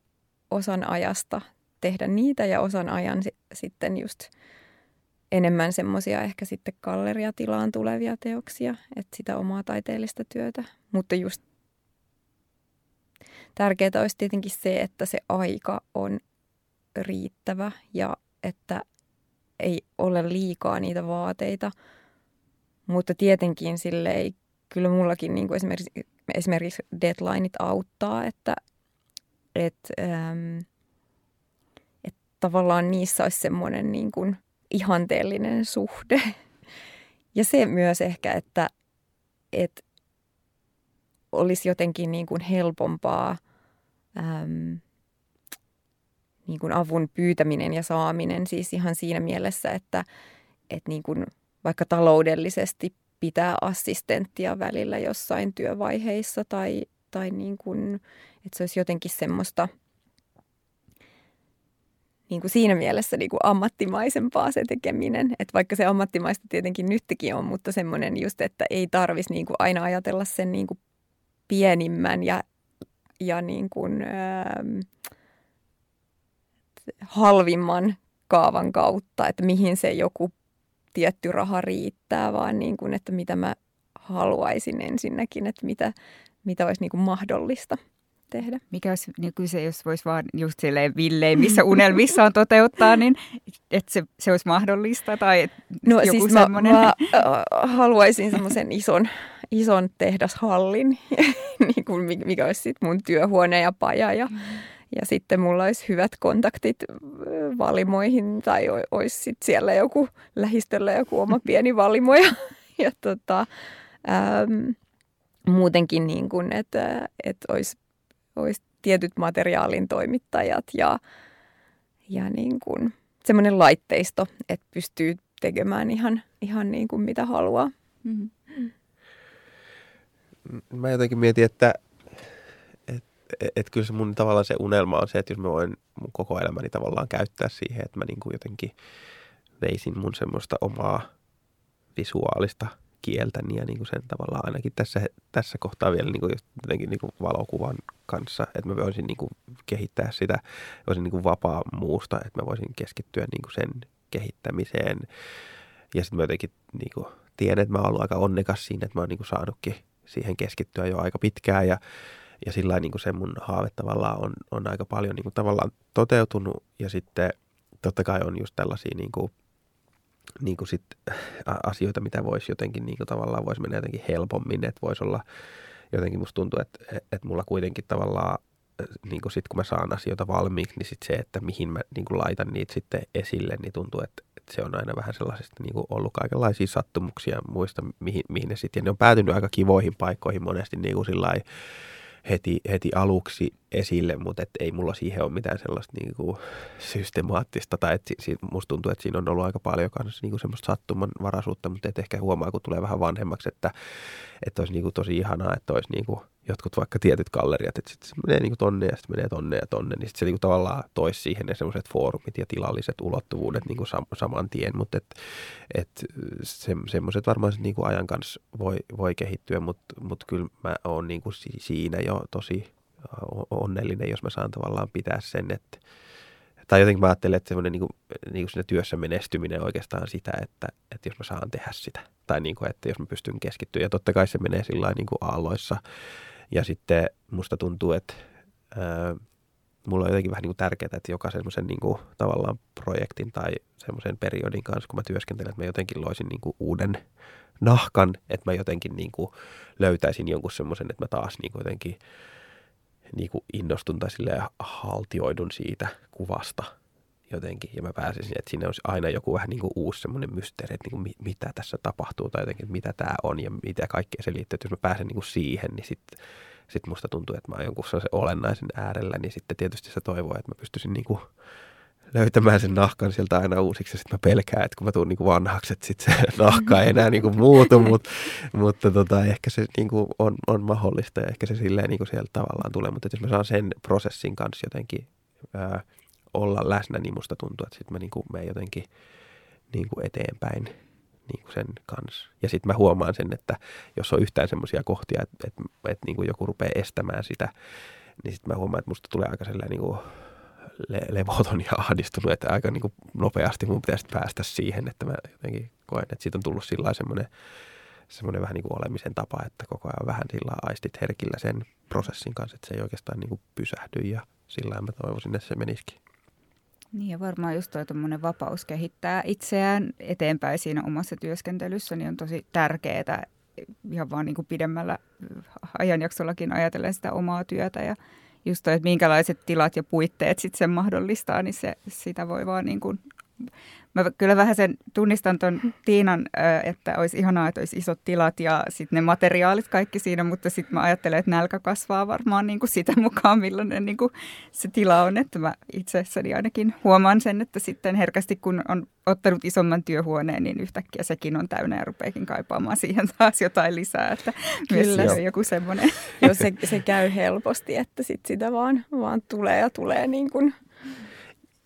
Speaker 2: osan ajasta tehdä niitä ja osan ajan si- sitten just enemmän semmoisia ehkä sitten galleriatilaan tulevia teoksia, että sitä omaa taiteellista työtä. Mutta just tärkeää olisi tietenkin se, että se aika on riittävä ja että ei ole liikaa niitä vaateita. Mutta tietenkin sille ei, kyllä mullakin niin kuin esimerkiksi, esimerkiksi deadlineit auttaa, että et, ähm, et tavallaan niissä olisi semmoinen niin kuin ihanteellinen suhde. <laughs> Ja se myös ehkä, että, että olisi jotenkin niin kuin helpompaa äm, niin kuin avun pyytäminen ja saaminen siis ihan siinä mielessä, että, että niin kuin vaikka taloudellisesti pitää assistenttia välillä jossain työvaiheissa tai, tai niin kuin, että se olisi jotenkin semmoista niin kuin siinä mielessä niin kuin ammattimaisempaa se tekeminen. Että vaikka se ammattimaista tietenkin nytkin on, mutta semmoinen just, että ei tarvitsisi niin kuin aina ajatella sen niin kuin pienimmän ja, ja niin kuin, ähm, halvimman kaavan kautta, että mihin se joku tietty raha riittää, vaan niin kuin, että mitä mä haluaisin ensinnäkin, että mitä, mitä olisi niin kuin mahdollista tehdä.
Speaker 1: Mikä olisi niin kuin se, jos voisi vaan just silleen villeen, missä unelmissa on toteuttaa, niin että se, se olisi mahdollista tai
Speaker 2: no, joku siis semmoinen. Mä, mä äh, haluaisin semmoisen ison, ison tehdashallin, <laughs> niin kuin mikä olisi sit mun työhuone ja paja ja, mm. ja sitten mulla olisi hyvät kontaktit valimoihin tai olisi sit siellä joku lähistöllä joku oma <laughs> pieni valimo ja, ja tota, äm, muutenkin niin kuin, että, että olisi olisi tietyt materiaalin toimittajat ja, ja niin kuin semmoinen laitteisto, että pystyy tekemään ihan, ihan niin kuin mitä haluaa. Mm-hmm.
Speaker 3: Mä jotenkin mietin, että et, et kyllä se mun tavallaan se unelma on se, että jos mä voin mun koko elämäni tavallaan käyttää siihen, että mä niin kuin jotenkin veisin mun semmoista omaa visuaalista – kieltäni niin ja niin kuin sen tavallaan ainakin tässä, tässä kohtaa vielä niin kuin jotenkin niin kuin valokuvan kanssa, että mä voisin niin kuin kehittää sitä, voisin niin kuin vapaa muusta, että mä voisin keskittyä niin kuin sen kehittämiseen. Ja sitten mä jotenkin niin kuin tiedän, että mä oon ollut aika onnekas siinä, että mä oon niin kuin saanutkin siihen keskittyä jo aika pitkään ja, ja sillä niin kuin se mun haave tavallaan on, on aika paljon niin kuin tavallaan toteutunut ja sitten totta kai on just tällaisia niin kuin niin kuin sit, asioita, mitä voisi jotenkin niin kuin tavallaan voisi mennä jotenkin helpommin, että voisi olla jotenkin musta tuntuu, että, että mulla kuitenkin tavallaan niin kuin sit kun mä saan asioita valmiiksi, niin sit se, että mihin mä niin kuin laitan niitä sitten esille, niin tuntuu, että, että se on aina vähän sellaisesta niin kuin ollut kaikenlaisia sattumuksia. Muista, mihin, mihin ne sitten, ja ne on päätynyt aika kivoihin paikkoihin monesti niin kuin sillä heti, heti aluksi esille, mutta et ei mulla siihen ole mitään sellaista niin kuin systemaattista, tai et si, musta tuntuu, että siinä on ollut aika paljon kanssa niin kuin semmoista sattumanvaraisuutta, mutta et ehkä huomaa, kun tulee vähän vanhemmaksi, että, että olisi niin kuin tosi ihanaa, että olisi niin kuin jotkut vaikka tietyt galleriat, että sitten se menee niin kuin tonne ja sitten menee tonne ja tonne, niin sitten se niin kuin tavallaan toisi siihen ne semmoiset foorumit ja tilalliset ulottuvuudet niin kuin sam- saman tien, mutta et, et se, semmoiset varmaan niin kuin ajan kanssa voi, voi kehittyä, mutta mut kyllä mä oon niin kuin siinä jo tosi onnellinen, jos mä saan tavallaan pitää sen, että tai jotenkin mä ajattelen, että semmoinen niin kuin, niin kuin siinä työssä menestyminen oikeastaan sitä, että, että jos mä saan tehdä sitä. Tai niin kuin, että jos mä pystyn keskittyä. Ja totta kai se menee sillä niin kuin aalloissa. Ja sitten musta tuntuu, että ää, mulla on jotenkin vähän niin kuin tärkeää, että joka semmoisen niin kuin, tavallaan projektin tai semmoisen periodin kanssa, kun mä työskentelen, että mä jotenkin loisin niin kuin uuden nahkan, että mä jotenkin niin kuin löytäisin jonkun semmoisen, että mä taas niin kuin jotenkin – niin kuin innostun tai haltioidun siitä kuvasta jotenkin. Ja mä pääsisin, että siinä olisi aina joku vähän niin kuin uusi semmoinen mysteeri, että niin kuin mitä tässä tapahtuu tai jotenkin, että mitä tämä on ja mitä kaikkea se liittyy. Että jos mä pääsen niin kuin siihen, niin sitten sit musta tuntuu, että mä oon jonkun sellaisen olennaisen äärellä, niin sitten tietysti se toivoo, että mä pystyisin niin kuin löytämään sen nahkan sieltä aina uusiksi. Ja sitten mä pelkään, että kun mä tuun niinku vanhaksi, että sitten se <laughs> nahka ei enää niinku muutu, mut, mutta tota, ehkä se niinku on, on mahdollista ja ehkä se silleen niinku sieltä tavallaan tulee. Mutta jos mä saan sen prosessin kanssa jotenkin ää, olla läsnä, niin musta tuntuu, että sitten mä niinku menen jotenkin niinku eteenpäin niin kuin sen kanssa. Ja sitten mä huomaan sen, että jos on yhtään semmoisia kohtia, että, että, että niin kuin joku rupeaa estämään sitä, niin sitten mä huomaan, että musta tulee aika sellainen niin kuin le- levoton ja ahdistunut, että aika niin kuin nopeasti mun pitäisi päästä siihen, että mä jotenkin koen, että siitä on tullut sillä semmoinen, semmoinen vähän niin kuin olemisen tapa, että koko ajan vähän sillä aistit herkillä sen prosessin kanssa, että se ei oikeastaan niin kuin pysähdy ja sillä mä toivoisin, että se menisikin.
Speaker 1: Niin ja varmaan just tuo vapaus kehittää itseään eteenpäin siinä omassa työskentelyssä, niin on tosi tärkeää ihan vaan niin kuin pidemmällä ajanjaksollakin ajatellen sitä omaa työtä. Ja just toi, että minkälaiset tilat ja puitteet sitten sen mahdollistaa, niin se, sitä voi vaan niin kuin Mä kyllä vähän sen tunnistan tuon Tiinan, että olisi ihanaa, että olisi isot tilat ja sitten ne materiaalit kaikki siinä, mutta sitten mä ajattelen, että nälkä kasvaa varmaan niin kuin sitä mukaan, millainen niin kuin se tila on. Että mä itsessäni ainakin huomaan sen, että sitten herkästi kun on ottanut isomman työhuoneen, niin yhtäkkiä sekin on täynnä ja rupeekin kaipaamaan siihen taas jotain lisää. Että kyllä. se on joku semmoinen.
Speaker 2: Joo, se, se käy helposti, että sit sitä vaan, vaan tulee ja tulee niin kuin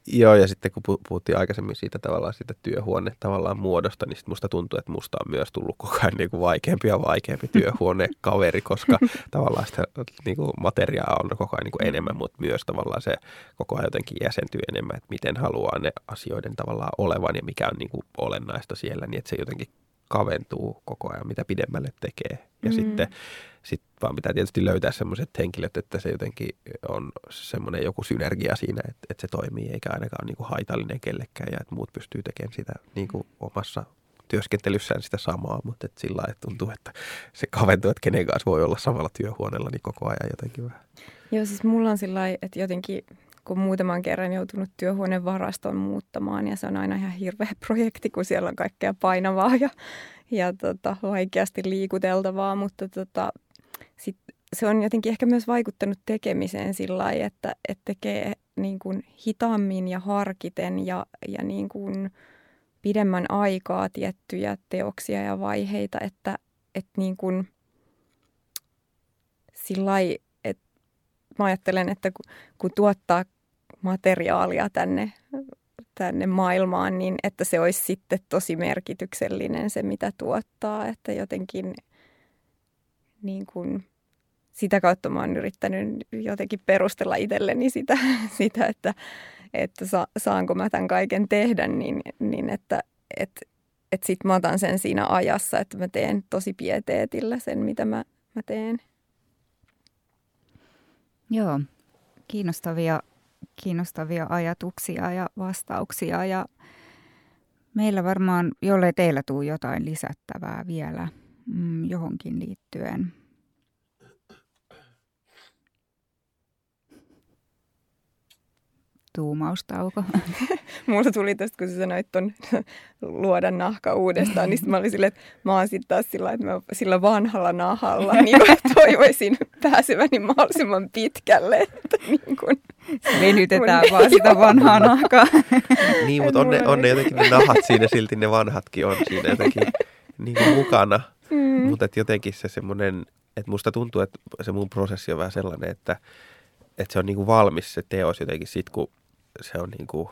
Speaker 3: Joo, ja sitten kun puhuttiin aikaisemmin siitä tavallaan siitä työhuone tavallaan muodosta, niin sitten musta tuntuu, että musta on myös tullut koko ajan niin kuin vaikeampi ja vaikeampi työhuonekaveri, koska <laughs> tavallaan sitä niin kuin materiaa on koko ajan niin kuin enemmän, mutta myös tavallaan se koko ajan jotenkin jäsentyy enemmän, että miten haluaa ne asioiden tavallaan olevan ja mikä on niin kuin olennaista siellä, niin että se jotenkin kaventuu koko ajan, mitä pidemmälle tekee. Ja mm. sitten sit vaan pitää tietysti löytää sellaiset henkilöt, että se jotenkin on semmoinen joku synergia siinä, että, että se toimii eikä ainakaan niin kuin haitallinen kellekään ja että muut pystyy tekemään sitä niin kuin omassa työskentelyssään sitä samaa, mutta että sillä lailla tuntuu, että se kaventuu, että kenen kanssa voi olla samalla työhuoneella niin koko ajan jotenkin vähän.
Speaker 2: Joo, siis mulla on sillä lailla, että jotenkin kun muutaman kerran joutunut työhuoneen varaston muuttamaan ja se on aina ihan hirveä <laughs> projekti, kun siellä on kaikkea painavaa ja, ja tota, vaikeasti liikuteltavaa, mutta tota, sit se on jotenkin ehkä myös vaikuttanut tekemiseen sillä lailla, että, että tekee niin kuin hitaammin ja harkiten ja, ja niin kuin pidemmän aikaa tiettyjä teoksia ja vaiheita, että, että niin kuin sillä lailla, mä ajattelen, että kun, kun tuottaa materiaalia tänne, tänne maailmaan, niin että se olisi sitten tosi merkityksellinen se, mitä tuottaa. Että jotenkin niin kuin, sitä kautta mä oon yrittänyt jotenkin perustella itselleni sitä, <laughs> sitä että, että sa, saanko mä tämän kaiken tehdä, niin, niin että et, et sit mä otan sen siinä ajassa, että mä teen tosi pieteetillä sen, mitä mä, mä teen.
Speaker 1: Joo, kiinnostavia kiinnostavia ajatuksia ja vastauksia ja meillä varmaan, jollei teillä tule jotain lisättävää vielä mm, johonkin liittyen. Tuumaustauko. <laughs>
Speaker 2: Mulla tuli tästä, kun sä sanoit ton luoda nahka uudestaan, niin mä olin silleen, että mä oon sitten taas sillä, että mä sillä vanhalla nahalla <laughs> niin toivoisin pääseväni mahdollisimman pitkälle. Että niin kun,
Speaker 1: Venytetään mun... vaan sitä vanhaa nahkaa. <laughs>
Speaker 3: niin, mutta on ne, on ne jotenkin ne nahat siinä silti, ne vanhatkin on siinä jotenkin niin kuin mukana. Mm. Mutta jotenkin se semmoinen, että musta tuntuu, että se mun prosessi on vähän sellainen, että, että se on niin kuin valmis se teos jotenkin sit, kun se on niin kuin,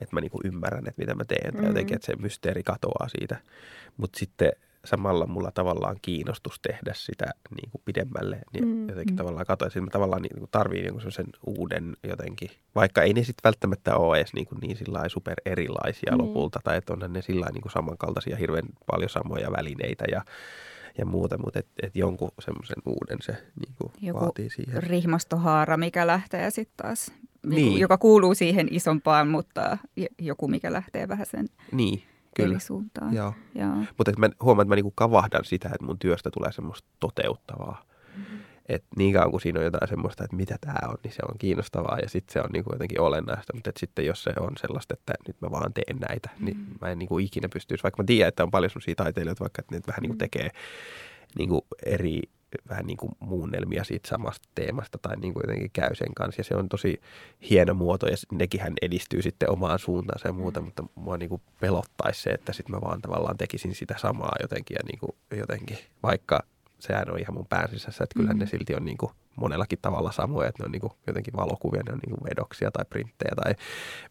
Speaker 3: että mä niin kuin ymmärrän, että mitä mä teen. Tai mm. jotenkin, että se mysteeri katoaa siitä. Mutta sitten samalla mulla tavallaan kiinnostus tehdä sitä niin kuin pidemmälle, niin mm. jotenkin mm. tavallaan katsoisin, mä tavallaan niin kuin tarviin jonkun sen uuden jotenkin, vaikka ei ne sitten välttämättä ole edes niin, kuin niin sillä super erilaisia mm. lopulta, tai että onhan ne sillä niin kuin samankaltaisia, hirveän paljon samoja välineitä ja ja muuta, mutta et, et jonkun semmoisen uuden se niin kuin Joku vaatii siihen.
Speaker 1: rihmastohaara, mikä lähtee sitten taas, niin. joka kuuluu siihen isompaan, mutta joku, mikä lähtee vähän sen
Speaker 3: niin. Kyllä. eri
Speaker 1: suuntaan.
Speaker 3: Joo. Joo. Mutta mä huomaan, että mä niinku kavahdan sitä, että mun työstä tulee semmoista toteuttavaa. Mm-hmm. Että niin kauan kuin siinä on jotain semmoista, että mitä tämä on, niin se on kiinnostavaa ja sitten se on niinku jotenkin olennaista. Mutta sitten jos se on sellaista, että nyt mä vaan teen näitä, mm-hmm. niin mä en niinku ikinä pystyisi, vaikka mä tiedän, että on paljon sellaisia taiteilijoita, vaikka että ne vähän niinku tekee niinku eri vähän niin kuin muunnelmia siitä samasta teemasta tai niin kuin jotenkin käy sen kanssa. Ja se on tosi hieno muoto ja nekin hän edistyy sitten omaan suuntaansa ja muuta, mutta mua niin kuin pelottaisi se, että sitten mä vaan tavallaan tekisin sitä samaa jotenkin ja niin kuin jotenkin, vaikka sehän on ihan mun pään sisässä, että kyllähän mm. ne silti on niin kuin monellakin tavalla samoja, että ne on niin kuin jotenkin valokuvia, ne on niin kuin vedoksia tai printtejä tai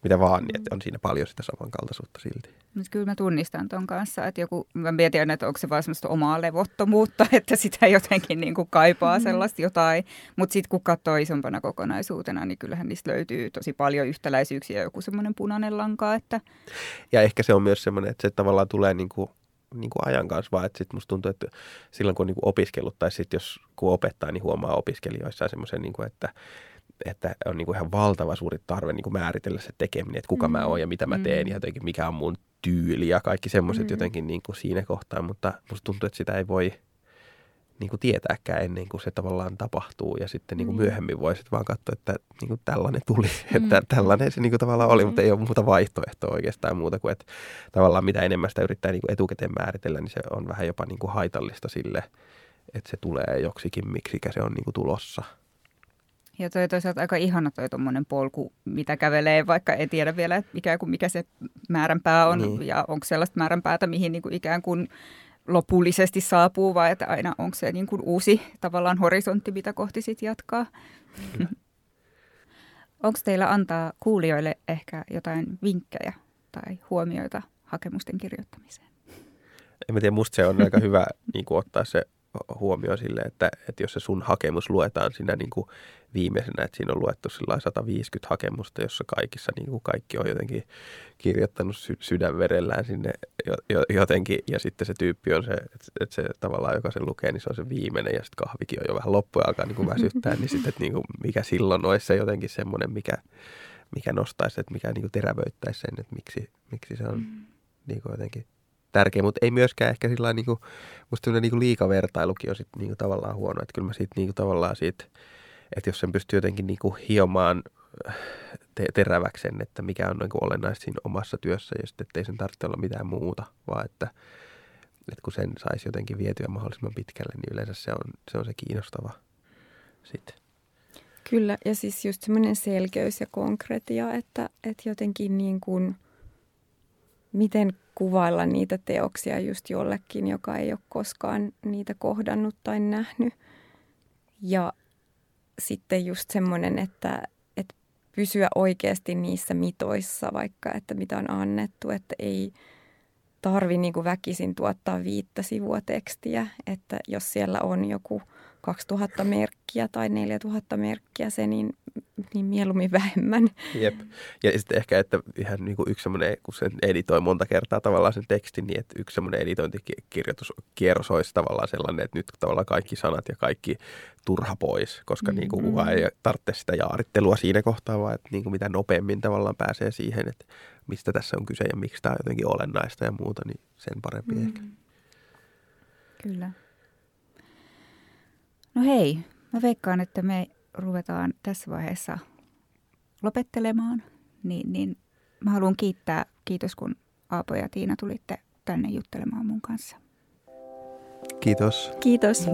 Speaker 3: mitä vaan, niin että on siinä paljon sitä samankaltaisuutta silti.
Speaker 1: Mutta kyllä mä tunnistan ton kanssa, että joku, mä mietin, että onko se vaan semmoista omaa levottomuutta, <laughs> että sitä jotenkin niin kuin kaipaa mm. sellaista jotain, mutta sitten kun katsoo isompana kokonaisuutena, niin kyllähän niistä löytyy tosi paljon yhtäläisyyksiä, joku semmoinen punainen lanka, että...
Speaker 3: Ja ehkä se on myös semmoinen, että se tavallaan tulee niin kuin niin kuin ajan kanssa, vaan että sitten musta tuntuu, että silloin kun on niin kuin opiskellut tai sitten jos kun opettaa, niin huomaa opiskelijoissa semmoisen, niin kuin, että, että on niin kuin ihan valtava suuri tarve niin kuin määritellä se tekeminen, että kuka mm. mä oon ja mitä mä teen mm. ja jotenkin mikä on mun tyyli ja kaikki semmoiset mm. jotenkin niin kuin siinä kohtaa, mutta musta tuntuu, että sitä ei voi – niin kuin tietääkään ennen kuin se tavallaan tapahtuu. Ja sitten niin kuin mm. myöhemmin voi sitten vaan katsoa, että niin kuin tällainen tuli, <laughs> mm. että tällainen se niin kuin tavallaan oli, mm. mutta ei ole muuta vaihtoehtoa oikeastaan muuta kuin, että tavallaan mitä enemmän sitä yrittää niin kuin etukäteen määritellä, niin se on vähän jopa niin kuin haitallista sille, että se tulee joksikin, miksikä se on niin kuin tulossa.
Speaker 1: Ja toi toisaalta aika ihana toi tuommoinen polku, mitä kävelee, vaikka ei tiedä vielä ikään kuin mikä se määränpää on niin. ja onko sellaista määränpäätä, mihin niin kuin ikään kuin lopullisesti saapuu vai että aina onko se niin kuin uusi tavallaan horisontti, mitä kohti sitten jatkaa. <laughs> onko teillä antaa kuulijoille ehkä jotain vinkkejä tai huomioita hakemusten kirjoittamiseen?
Speaker 3: En tiedä, musta se on aika hyvä <laughs> niin kuin ottaa se huomioon sille, että, että jos se sun hakemus luetaan siinä niin kuin viimeisenä, että siinä on luettu 150 hakemusta, jossa kaikissa niin kuin kaikki on jotenkin kirjoittanut sy- sydänverellään sinne jotenkin, ja sitten se tyyppi on se, että, että se tavallaan, joka sen lukee, niin se on se viimeinen, ja sitten kahvikin on jo vähän loppu ja alkaa niin kuin väsyttää, niin sitten, että niin kuin mikä silloin olisi se jotenkin semmoinen, mikä, mikä nostaisi, että mikä niin kuin terävöittäisi sen, että miksi, miksi se on mm. niin kuin jotenkin tärkeä, mutta ei myöskään ehkä sillä niin kuin, musta niin kuin liikavertailukin on sitten niin kuin tavallaan huono, että kyllä mä siitä niin kuin tavallaan siitä, että jos sen pystyy jotenkin niin kuin hiomaan te- teräväksen, että mikä on niin kuin olennaista siinä omassa työssä ja sitten ettei sen tarvitse olla mitään muuta, vaan että, että kun sen saisi jotenkin vietyä mahdollisimman pitkälle, niin yleensä se on se, on se kiinnostava sitten.
Speaker 2: Kyllä, ja siis just semmoinen selkeys ja konkretia, että, että jotenkin niin kuin, miten kuvailla niitä teoksia just jollekin, joka ei ole koskaan niitä kohdannut tai nähnyt. Ja sitten just semmoinen, että, että pysyä oikeasti niissä mitoissa vaikka, että mitä on annettu, että ei tarvi niin kuin väkisin tuottaa viittä sivua tekstiä, että jos siellä on joku 2000 merkkiä tai 4000 merkkiä se, niin niin mieluummin vähemmän.
Speaker 3: Jep. Ja sitten ehkä, että ihan niin kuin yksi semmoinen, kun sen editoi monta kertaa tavallaan sen tekstin, niin että yksi semmoinen editointikierroskierros olisi tavallaan sellainen, että nyt tavallaan kaikki sanat ja kaikki turha pois, koska mm-hmm. niin kuin kuva ei tarvitse sitä jaarittelua siinä kohtaa, vaan että niin kuin mitä nopeammin tavallaan pääsee siihen, että mistä tässä on kyse ja miksi tämä on jotenkin olennaista ja muuta, niin sen parempi mm-hmm. ehkä.
Speaker 1: Kyllä. No hei, mä veikkaan, että me ruvetaan tässä vaiheessa lopettelemaan, niin, niin mä haluan kiittää, kiitos kun Aapo ja Tiina tulitte tänne juttelemaan mun kanssa.
Speaker 3: Kiitos.
Speaker 2: Kiitos.